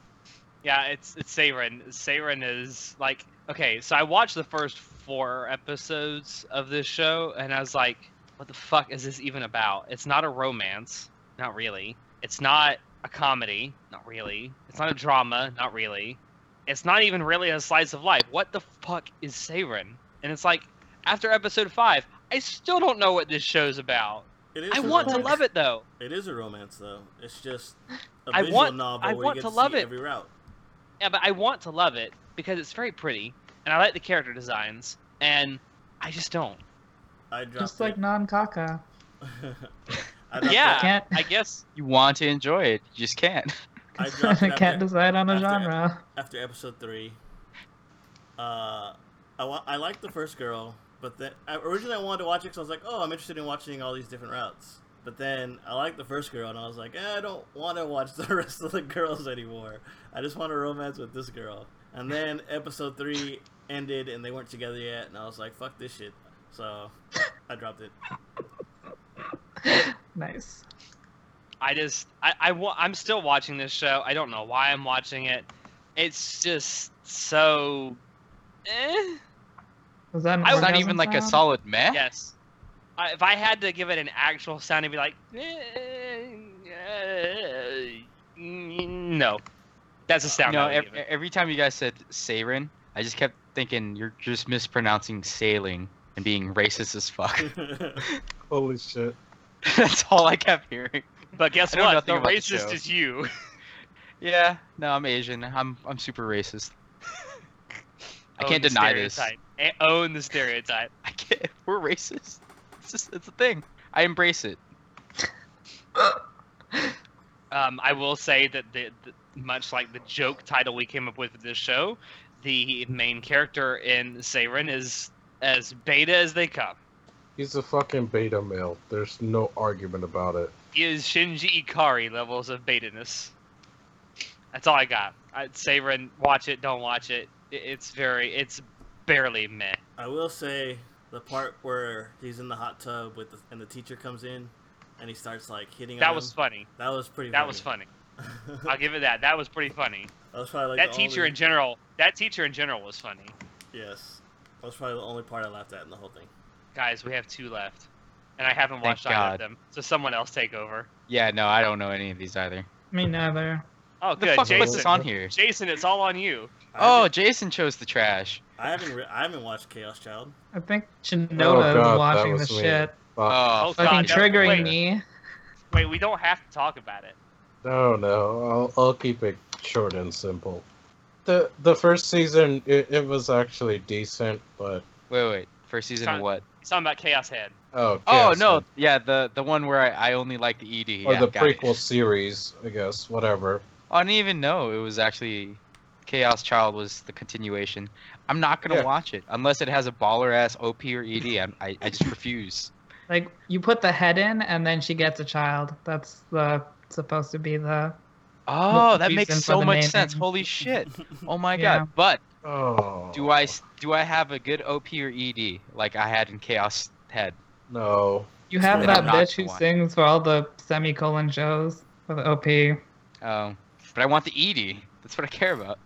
Yeah, it's it's Seiren. Seiren is like okay. So I watched the first four episodes of this show, and I was like, "What the fuck is this even about?" It's not a romance, not really. It's not a comedy, not really. It's not a drama, not really. It's not even really a slice of life. What the fuck is Seiren? And it's like after episode five, I still don't know what this show's about. It is I a want to love it though. It is a romance, though. It's just a I visual want- novel I where want you to get love see it. every route. Yeah, but I want to love it because it's very pretty, and I like the character designs, and I just don't. I dropped Just like non-caca. I Yeah. Can't I guess You want to enjoy it, you just can't. I can't after, decide on a after- genre. after episode three. Uh, I, wa- I liked the first girl, but then I, originally I wanted to watch it because I was like, oh, I'm interested in watching all these different routes. But then I liked the first girl, and I was like, eh, I don't want to watch the rest of the girls anymore. I just want a romance with this girl. And then episode three ended, and they weren't together yet, and I was like, fuck this shit. So I dropped it. nice. I just I, I wa- I'm still watching this show. I don't know why I'm watching it. It's just so. Eh. Was that an I- It's not even like a solid meh. Yes. I, if I had to give it an actual sound, it'd be like. eh, eh, no. That's a sound. know, I would ev- give it. every time you guys said Seiren, I just kept thinking you're just mispronouncing sailing and being racist as fuck. Holy shit. That's all I kept hearing. But guess what? The about the racist is you. Yeah, no, I'm Asian. I'm I'm super racist. I Own can't the deny this. Stereotype. Own the stereotype. I can't. We're racist. It's just it's a thing. I embrace it. Um, I will say that the, the much like the joke title we came up with for this show, the main character in Seiren is as beta as they come. He's a fucking beta male. There's no argument about it. He is Shinji Ikari levels of betaness. That's all I got. I, Seiren, watch it, don't watch it. It's very, it's barely meh. I will say the part where he's in the hot tub with the, and the teacher comes in and he starts like hitting That on was him. funny. that was pretty That was funny. I'll give it that. That was pretty funny. that was probably like that the teacher only, in general, that teacher in general was funny. yes that was probably the only part I laughed at in the whole thing Guys, we have two left, and I haven't Thank watched either of them. So someone else take over. Yeah, no, I don't know any of these either. Me neither. Oh, the good, fuck put Jason. this on here? Jason, it's all on you. Oh, Jason chose the trash. I haven't re- I haven't watched Chaos Child I think Shinoda Oh, God, is that watching was the me. shit. Oh, Oh, Fucking God, no, triggering wait. me. Wait, we don't have to talk about it. No, no, I'll, I'll keep it short and simple. the the first season it, it was actually decent, but Wait, wait. First season Con- of what? He's talking about Chaos Head. oh Oh no, Head. yeah, the the one where I, I only like the ED. or yeah, the got it. prequel series, I guess. Whatever. Oh, I didn't even know it was actually Chaos Child was the continuation. I'm not gonna Yeah. watch it unless it has a baller ass OP or ED. I'm, I I just refuse. Like you put the head in, and then she gets a child. That's the supposed to be the. Oh, that makes so much name. sense. Holy shit. Oh my Yeah. god. But Oh. do I s- do I have a good OP or ED like I had in Chaos Head? No. You have that bitch who sings for all the semicolon shows for the OP. Oh, but I want the ED. That's what I care about.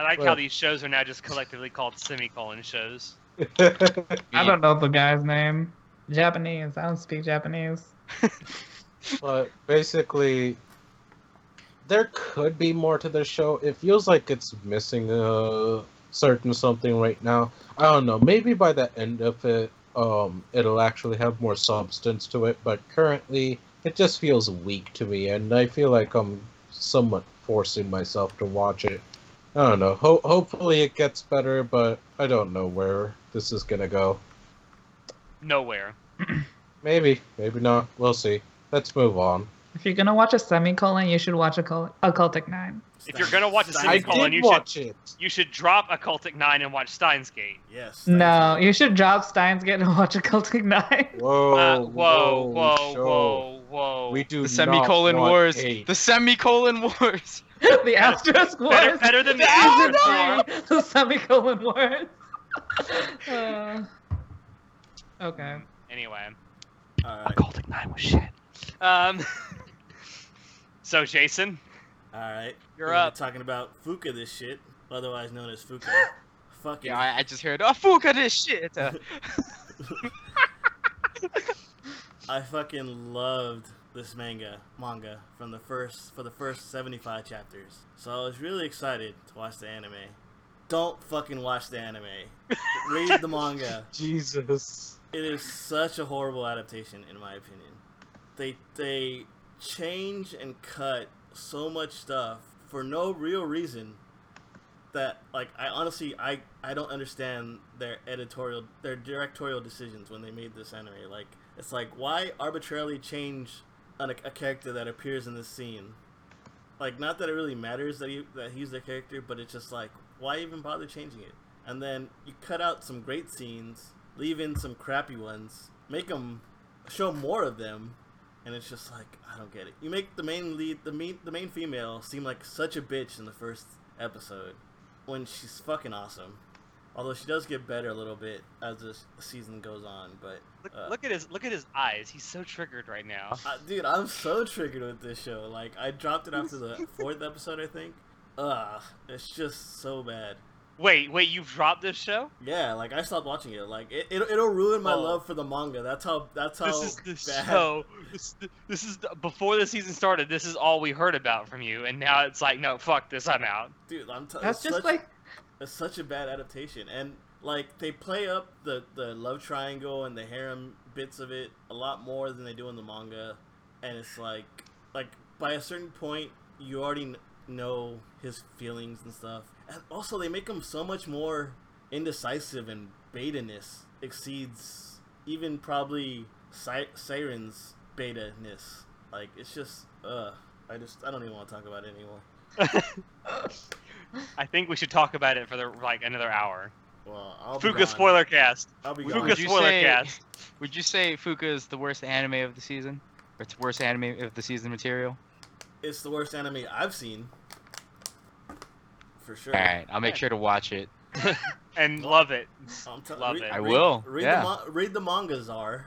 I like how these shows are now just collectively called semicolon shows. I don't know the guy's name. Japanese. I don't speak Japanese. but basically, there could be more to the show. It feels like it's missing a certain something right now. I don't know. Maybe by the end of it, um, it'll actually have more substance to it. But currently, it just feels weak to me, and I feel like I'm somewhat forcing myself to watch it. I don't know. Ho- hopefully, it gets better, but I don't know where this is gonna go. Nowhere. Maybe, maybe not. We'll see. Let's move on. If you're gonna watch a semicolon, you should watch a cul- Occultic Nine. If you're gonna watch a Steins I Gate. semicolon, did you should watch it. you should drop Occultic Nine and watch Steins Gate. Yes. No, Steins you should drop Steins Gate and watch Occultic Nine. Whoa, Uh, whoa, whoa, show. whoa, whoa. We do The semicolon not want wars. hate. The semicolon wars. the Asterisk better, Wars. better than the Asterisk War. three, the semicolon Wars. Uh, okay. Anyway, All right. Occultic Nine was shit. Um. so Jason, All right. You're We're up. Talking about Fuka, this shit, otherwise known as Fuka. Fucking. Yeah, I, I just heard. Oh, Fuka, this shit. I fucking loved this manga manga from the first for the first 75 chapters. So I was really excited to watch the anime. Don't fucking watch the anime. Read the manga. Jesus. It is such a horrible adaptation in my opinion. They they change and cut so much stuff for no real reason that like I honestly I I don't understand their editorial their directorial decisions when they made this anime. Like it's like why arbitrarily change an, a character that appears in this scene? Like not that it really matters that he that he's the character, but it's just like why even bother changing it? And then you cut out some great scenes, leave in some crappy ones, make them show more of them, and it's just like I don't get it. You make the main lead, the main the main female, seem like such a bitch in the first episode, when she's fucking awesome. Although she does get better a little bit as the season goes on, but look, Uh. look at his look at his eyes. He's so triggered right now. uh, dude, I'm so triggered with this show. Like I dropped it after the fourth episode, I think. Ugh, it's just so bad. Wait, wait, you've dropped this show? Yeah, like I stopped watching it. Like it, it it'll ruin my Oh. love for the manga. That's how that's how This is the bad. show. This, this is the, before the season started. This is all we heard about from you, and now it's like, no, fuck this, I'm out. Dude, I'm t- That's just such, like it's such a bad adaptation, and like they play up the the love triangle and the harem bits of it a lot more than they do in the manga, and it's like like by a certain point you already know his feelings and stuff, and also they make him so much more indecisive and beta-ness. Exceeds even probably Si- Seiren's beta-ness. Like it's just uh I just I don't even want to talk about it anymore. I think we should talk about it for the like another hour. Well, I'll Fuka gone. spoiler cast. I'll be Would. Fuka you spoiler say- cast. would you say Fuka is the worst anime of the season? Or it's worst anime of the season material? It's the worst anime I've seen. For sure. All right, I'll make sure to watch it. and love it. T- Love read, it. I read- will, Read, yeah. the ma- read the mangas are.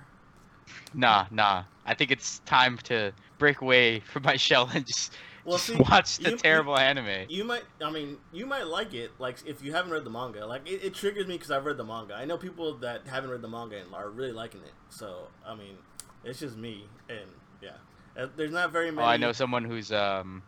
Nah, nah. I think it's time to break away from my shell and just, Well, just see, watch the you- terrible anime. You might, I mean, you might like it. Like if you haven't read the manga, like it, it triggers me because I've read the manga. I know people that haven't read the manga and are really liking it. So I mean, it's just me, and yeah, Uh, there's not very many. Oh, I know someone who's um,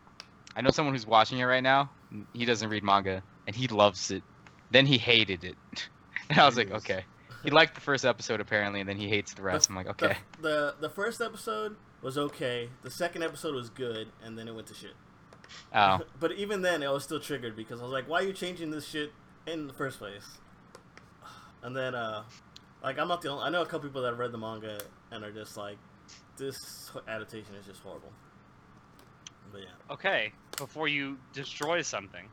I know someone who's watching it right now. He doesn't read manga and he loves it. Then he hated it, and I was like, okay. He liked the first episode apparently, and then he hates the rest. I'm like, okay. The, the the first episode was okay. The second episode was good, and then it went to shit. Oh, But even then, I was still triggered because I was like, "Why are you changing this shit in the first place?" And then, uh, like, I'm not the only. I know a couple people that have read the manga and are just like, "This adaptation is just horrible." But yeah, Okay, before you destroy something,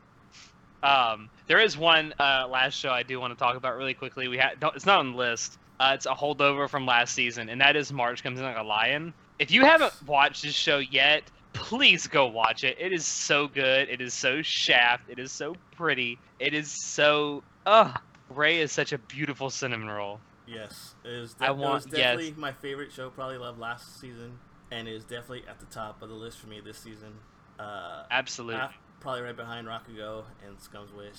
um, there is one uh, last show I do want to talk about really quickly. We had it's not on the list. Uh, it's a holdover from last season, and that is March comes in like a lion. If you haven't watched this show yet, please go watch it. It is so good. It is so shaft. It is so pretty. It is so. Ugh. Rei is such a beautiful cinnamon roll. yes, it is. I it was want- yes. definitely my favorite show. Probably loved last season, and is definitely at the top of the list for me this season. Uh, Absolutely. probably right behind Rakugo and Scum's Wish.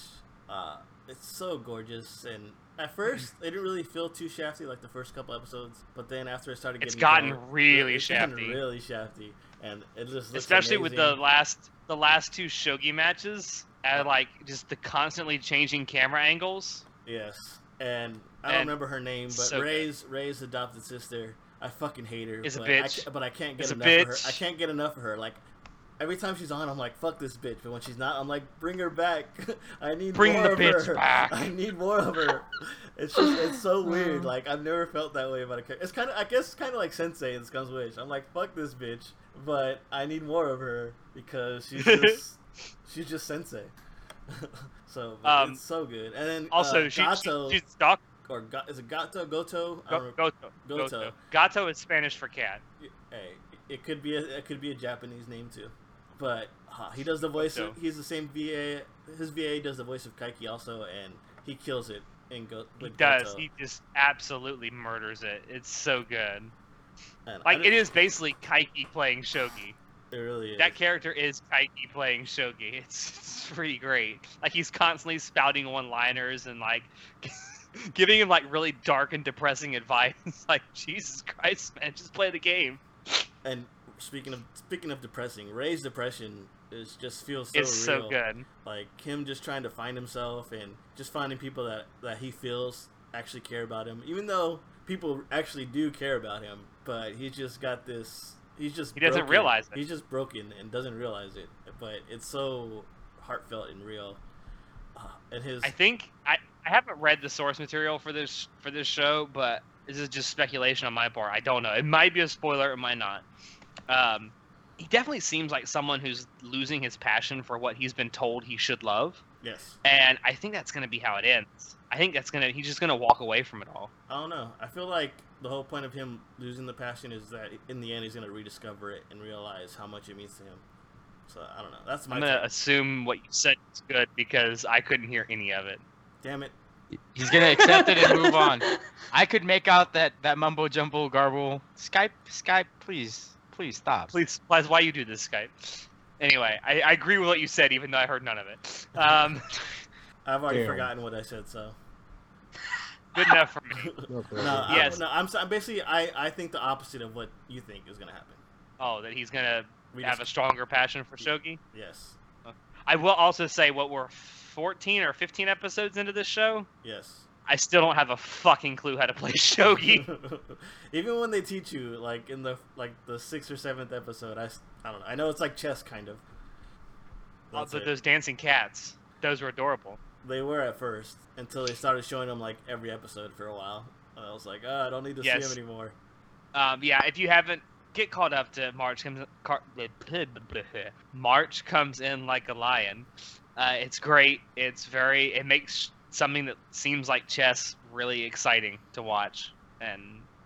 Uh, it's so gorgeous, and at first it didn't really feel too shafty like the first couple episodes, but then after it started getting It's gotten going, really it's gotten really shafty, and it just looks especially with the last the last two shogi matches and like just the constantly changing camera angles yes, and I don't remember her name, but so. Rei's Rei's adopted sister. I fucking hate her. Is a but bitch. I, but I can't get a enough of her. I can't get enough of her. Like every time she's on, I'm like, fuck this bitch. But when she's not, I'm like, bring her back. I need Bring more the of bitch her. back. I need more of her. It's just, it's so Uh. weird. Like I've never felt that way about a character. It's kind of, I guess, kind of like Sensei in Scum's Wish. I'm like, fuck this bitch, but I need more of her because she's just, she's just Sensei. so Um, it's so good. And then also uh, she, Gato she she's doc or Ga- is it Gato Goto? Go, Goto, Goto. Goto. Gato is Spanish for cat. Hey, it could be a it could be a Japanese name too, but uh, he does the voice. Of, he's the same VA. His VA does the voice of Kaiki also, and he kills it And Go. He does. Goto. He just absolutely murders it. It's so good. And Like it is basically Kaiki playing shogi. It really is. That character is Kaiki playing shogi. It's, it's pretty great. Like he's constantly spouting one-liners and like giving him like really dark and depressing advice. like Jesus Christ, man, just play the game. and speaking of speaking of depressing, Rei's depression is just feels so it's real. so good. Like him just trying to find himself and just finding people that that he feels actually care about him, even though people actually do care about him. But he's just got this. He's just He doesn't broken. realize it. He's just broken and doesn't realize it. But it's so heartfelt and real. Uh, and his I think I, I haven't read the source material for this for this show, but this is just speculation on my part. I don't know. It might be a spoiler, it might not. Um, he definitely seems like someone who's losing his passion for what he's been told he should love, yes. and I think that's gonna be how it ends. I think that's gonna he's just gonna walk away from it all. I don't know. I feel like the whole point of him losing the passion is that in the end he's gonna rediscover it and realize how much it means to him. So I don't know. That's my I'm gonna take. assume what you said is good because I couldn't hear any of it. Damn it. he's gonna accept it and move on. I could make out that that mumbo jumbo garble. Skype, Skype, please, please stop. Please, please, why you do this, Skype? Anyway, I, I agree with what you said, even though I heard none of it. Um, I've already Damn. forgotten what I said. So good enough for me. no, Yes. I, no. I'm, s- I'm basically I I think the opposite of what you think is gonna happen. Oh, that he's gonna We have a stronger passion for shogi. yes, I will also say, what we're 14 or 15 episodes into this show, yes. I still don't have a fucking clue how to play shogi. Even when they teach you, like in the like the sixth or seventh episode, I, I don't know. I know it's like chess, kind of. That's also, those dancing cats, those were adorable. They were at first until they started showing them like every episode for a while. And I was like, oh, I don't need to Yes. see them anymore. Um, yeah, if you haven't, get caught up to March comes. Car, March comes in like a lion. Uh, it's great. It's very. It makes something that seems like chess really exciting to watch, and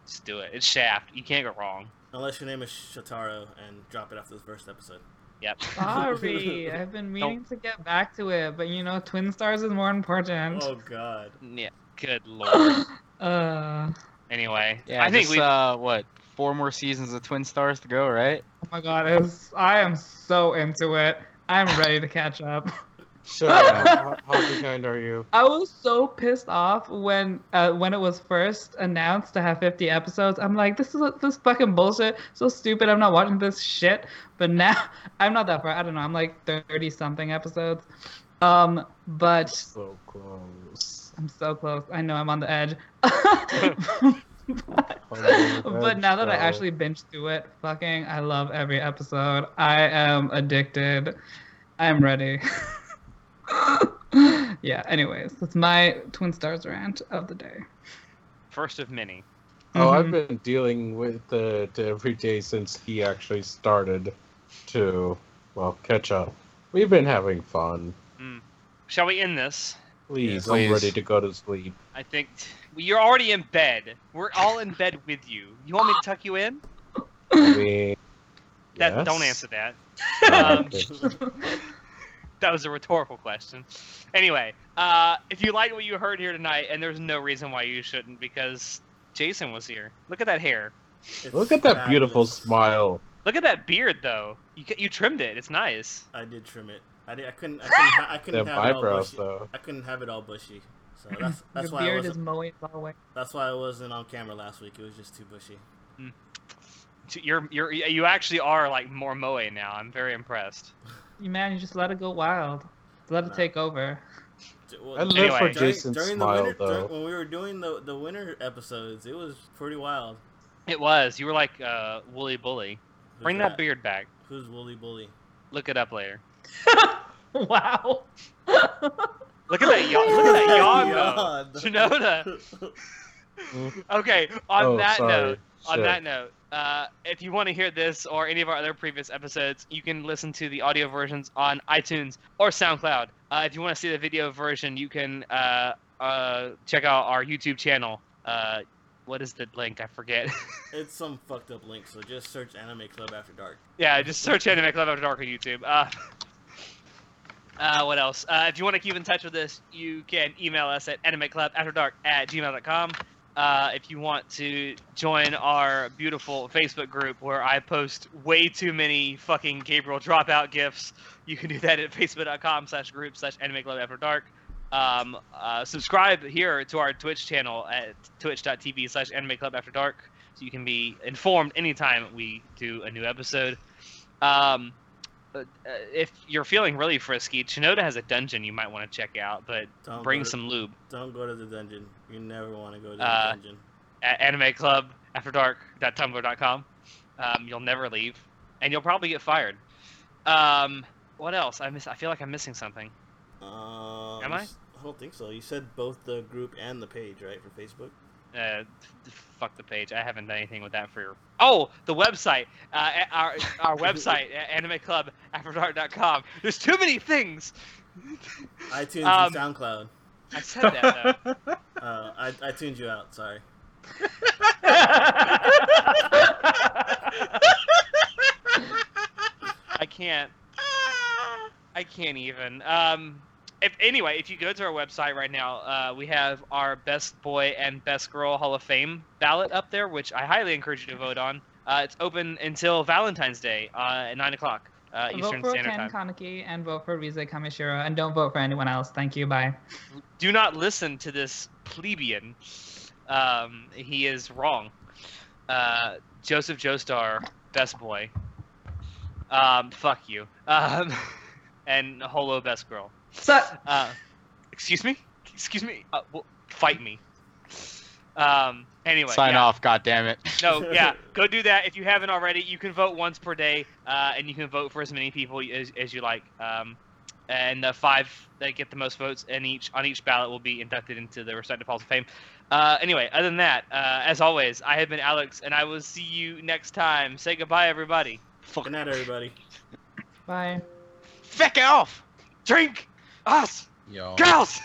just do it. It's Shaft. You can't go wrong. Unless your name is Shotaro and drop it after the first episode. Yep. Sorry, I've been meaning to get back to it, but you know, Twin Stars is more important. Oh God. Yeah. Good lord. Uh, Anyway, Yeah, I think we. uh, what four more seasons of Twin Stars to go, right? oh my god, it's, I am so into it. I'm ready to catch up. Shut up. how, how behind are you? I was so pissed off when uh, when it was first announced to have 50 episodes. I'm like, this is this fucking bullshit. So stupid. I'm not watching this shit. But now I'm not that far. I don't know. I'm like 30 something episodes. Um, but So close. I'm so close. I know I'm on the edge. but now that I actually binge through it, fucking, I love every episode. I am addicted. I am ready. yeah. Anyways, that's my Twin Stars rant of the day. First of many. Oh, I've Mhm. been dealing with it every day since he actually started to, well, catch up. We've been having fun. Shall we end this? Please, Yeah, I'm please. ready to go to sleep. I think well, you're already in bed. We're all in bed with you. You want me to tuck you in? I mean, That yes. don't answer that. Um, that was a rhetorical question. Anyway, uh, if you like what you heard here tonight, and there's no reason why you shouldn't, because Jason was here. Look at that hair. It's Look at that beautiful smile. Look at that beard, though. You you trimmed it. It's nice. I did trim it. I, did, I couldn't. I couldn't, ha- I couldn't The have it all eyebrows, bushy. though. I couldn't have it all bushy. So that's that's Your why I beard is wasn't, mowing always. that's why I wasn't on camera last week. It was just too bushy. You're you're you actually are like more moe now. I'm very impressed. You man, you just let it go wild. Let it take over. D- well, I live Anyway. for during, Jason's during smile, the winter, though. during, when we were doing the the winter episodes, it was pretty wild. It was. You were like uh, woolly bully. Who's Bring that beard back. Who's Wooly Bully? Look it up later. wow. Look at that yawn. Look at that yawn, Yawn. though. Shinoda. Okay. On oh, that sorry. note, on Shit. that note, uh, if you want to hear this or any of our other previous episodes, you can listen to the audio versions on iTunes or SoundCloud. Uh, if you want to see the video version, you can uh, uh, check out our YouTube channel. Uh, what is the link? I forget. It's some fucked up link, so just search Anime Club After Dark. yeah, just search Anime Club After Dark on YouTube. Uh, uh, what else? Uh, if you want to keep in touch with us, you can email us at animeclubafterdark at gmail.com. Uh, if you want to join our beautiful Facebook group where I post way too many fucking Gabriel dropout gifts, you can do that at facebook.com slash group slash anime club after dark. Um, uh, subscribe here to our Twitch channel at twitch.tv slash anime club after dark so you can be informed anytime we do a new episode. Um, if you're feeling really frisky, Shinoda has a dungeon you might want to check out, but Don't bring to- some lube. Don't go to the dungeon. You never want to go to the Uh, dungeon. at anime club after dark.tumblr.com. Um, you'll never leave, and you'll probably get fired. Um, what else? I miss. I feel like I'm missing something. Uh, am I? I don't think so. You said both the group and the page, right, for Facebook? Uh, fuck the page. I haven't done anything with that for. Oh, the website. Uh, our our website, a- animeclubafterdark.com. There's too many things. iTunes Um, and SoundCloud. I said that though. Uh, I, I tuned you out. Sorry. I can't. I can't even. Um, if anyway, if you go to our website right now, uh, we have our best boy and best girl Hall of Fame ballot up there, which I highly encourage you to vote on. Uh, it's open until Valentine's Day uh, at nine o'clock uh, vote Eastern for Standard Ken Time. Kaneki and vote for Rize Kamishiro and don't vote for anyone else. Thank you. Bye. Do not listen to this plebeian. Um, he is wrong. Uh, Joseph Joestar, best boy. Um, fuck you. Um, and Holo, best girl. So, Uh, excuse me? Excuse me? Uh, well, fight me. Um, anyway. Sign yeah. off, God damn it. No, yeah, go do that if you haven't already. You can vote once per day, uh, and you can vote for as many people as, as you like. Um, and the five that get the most votes in each on each ballot will be inducted into the respective halls of fame. Uh, anyway, other than that, uh, as always, I have been Alex, and I will see you next time. Say goodbye, everybody. Good night, everybody. bye. Feck off. Drink us, Yo. girls.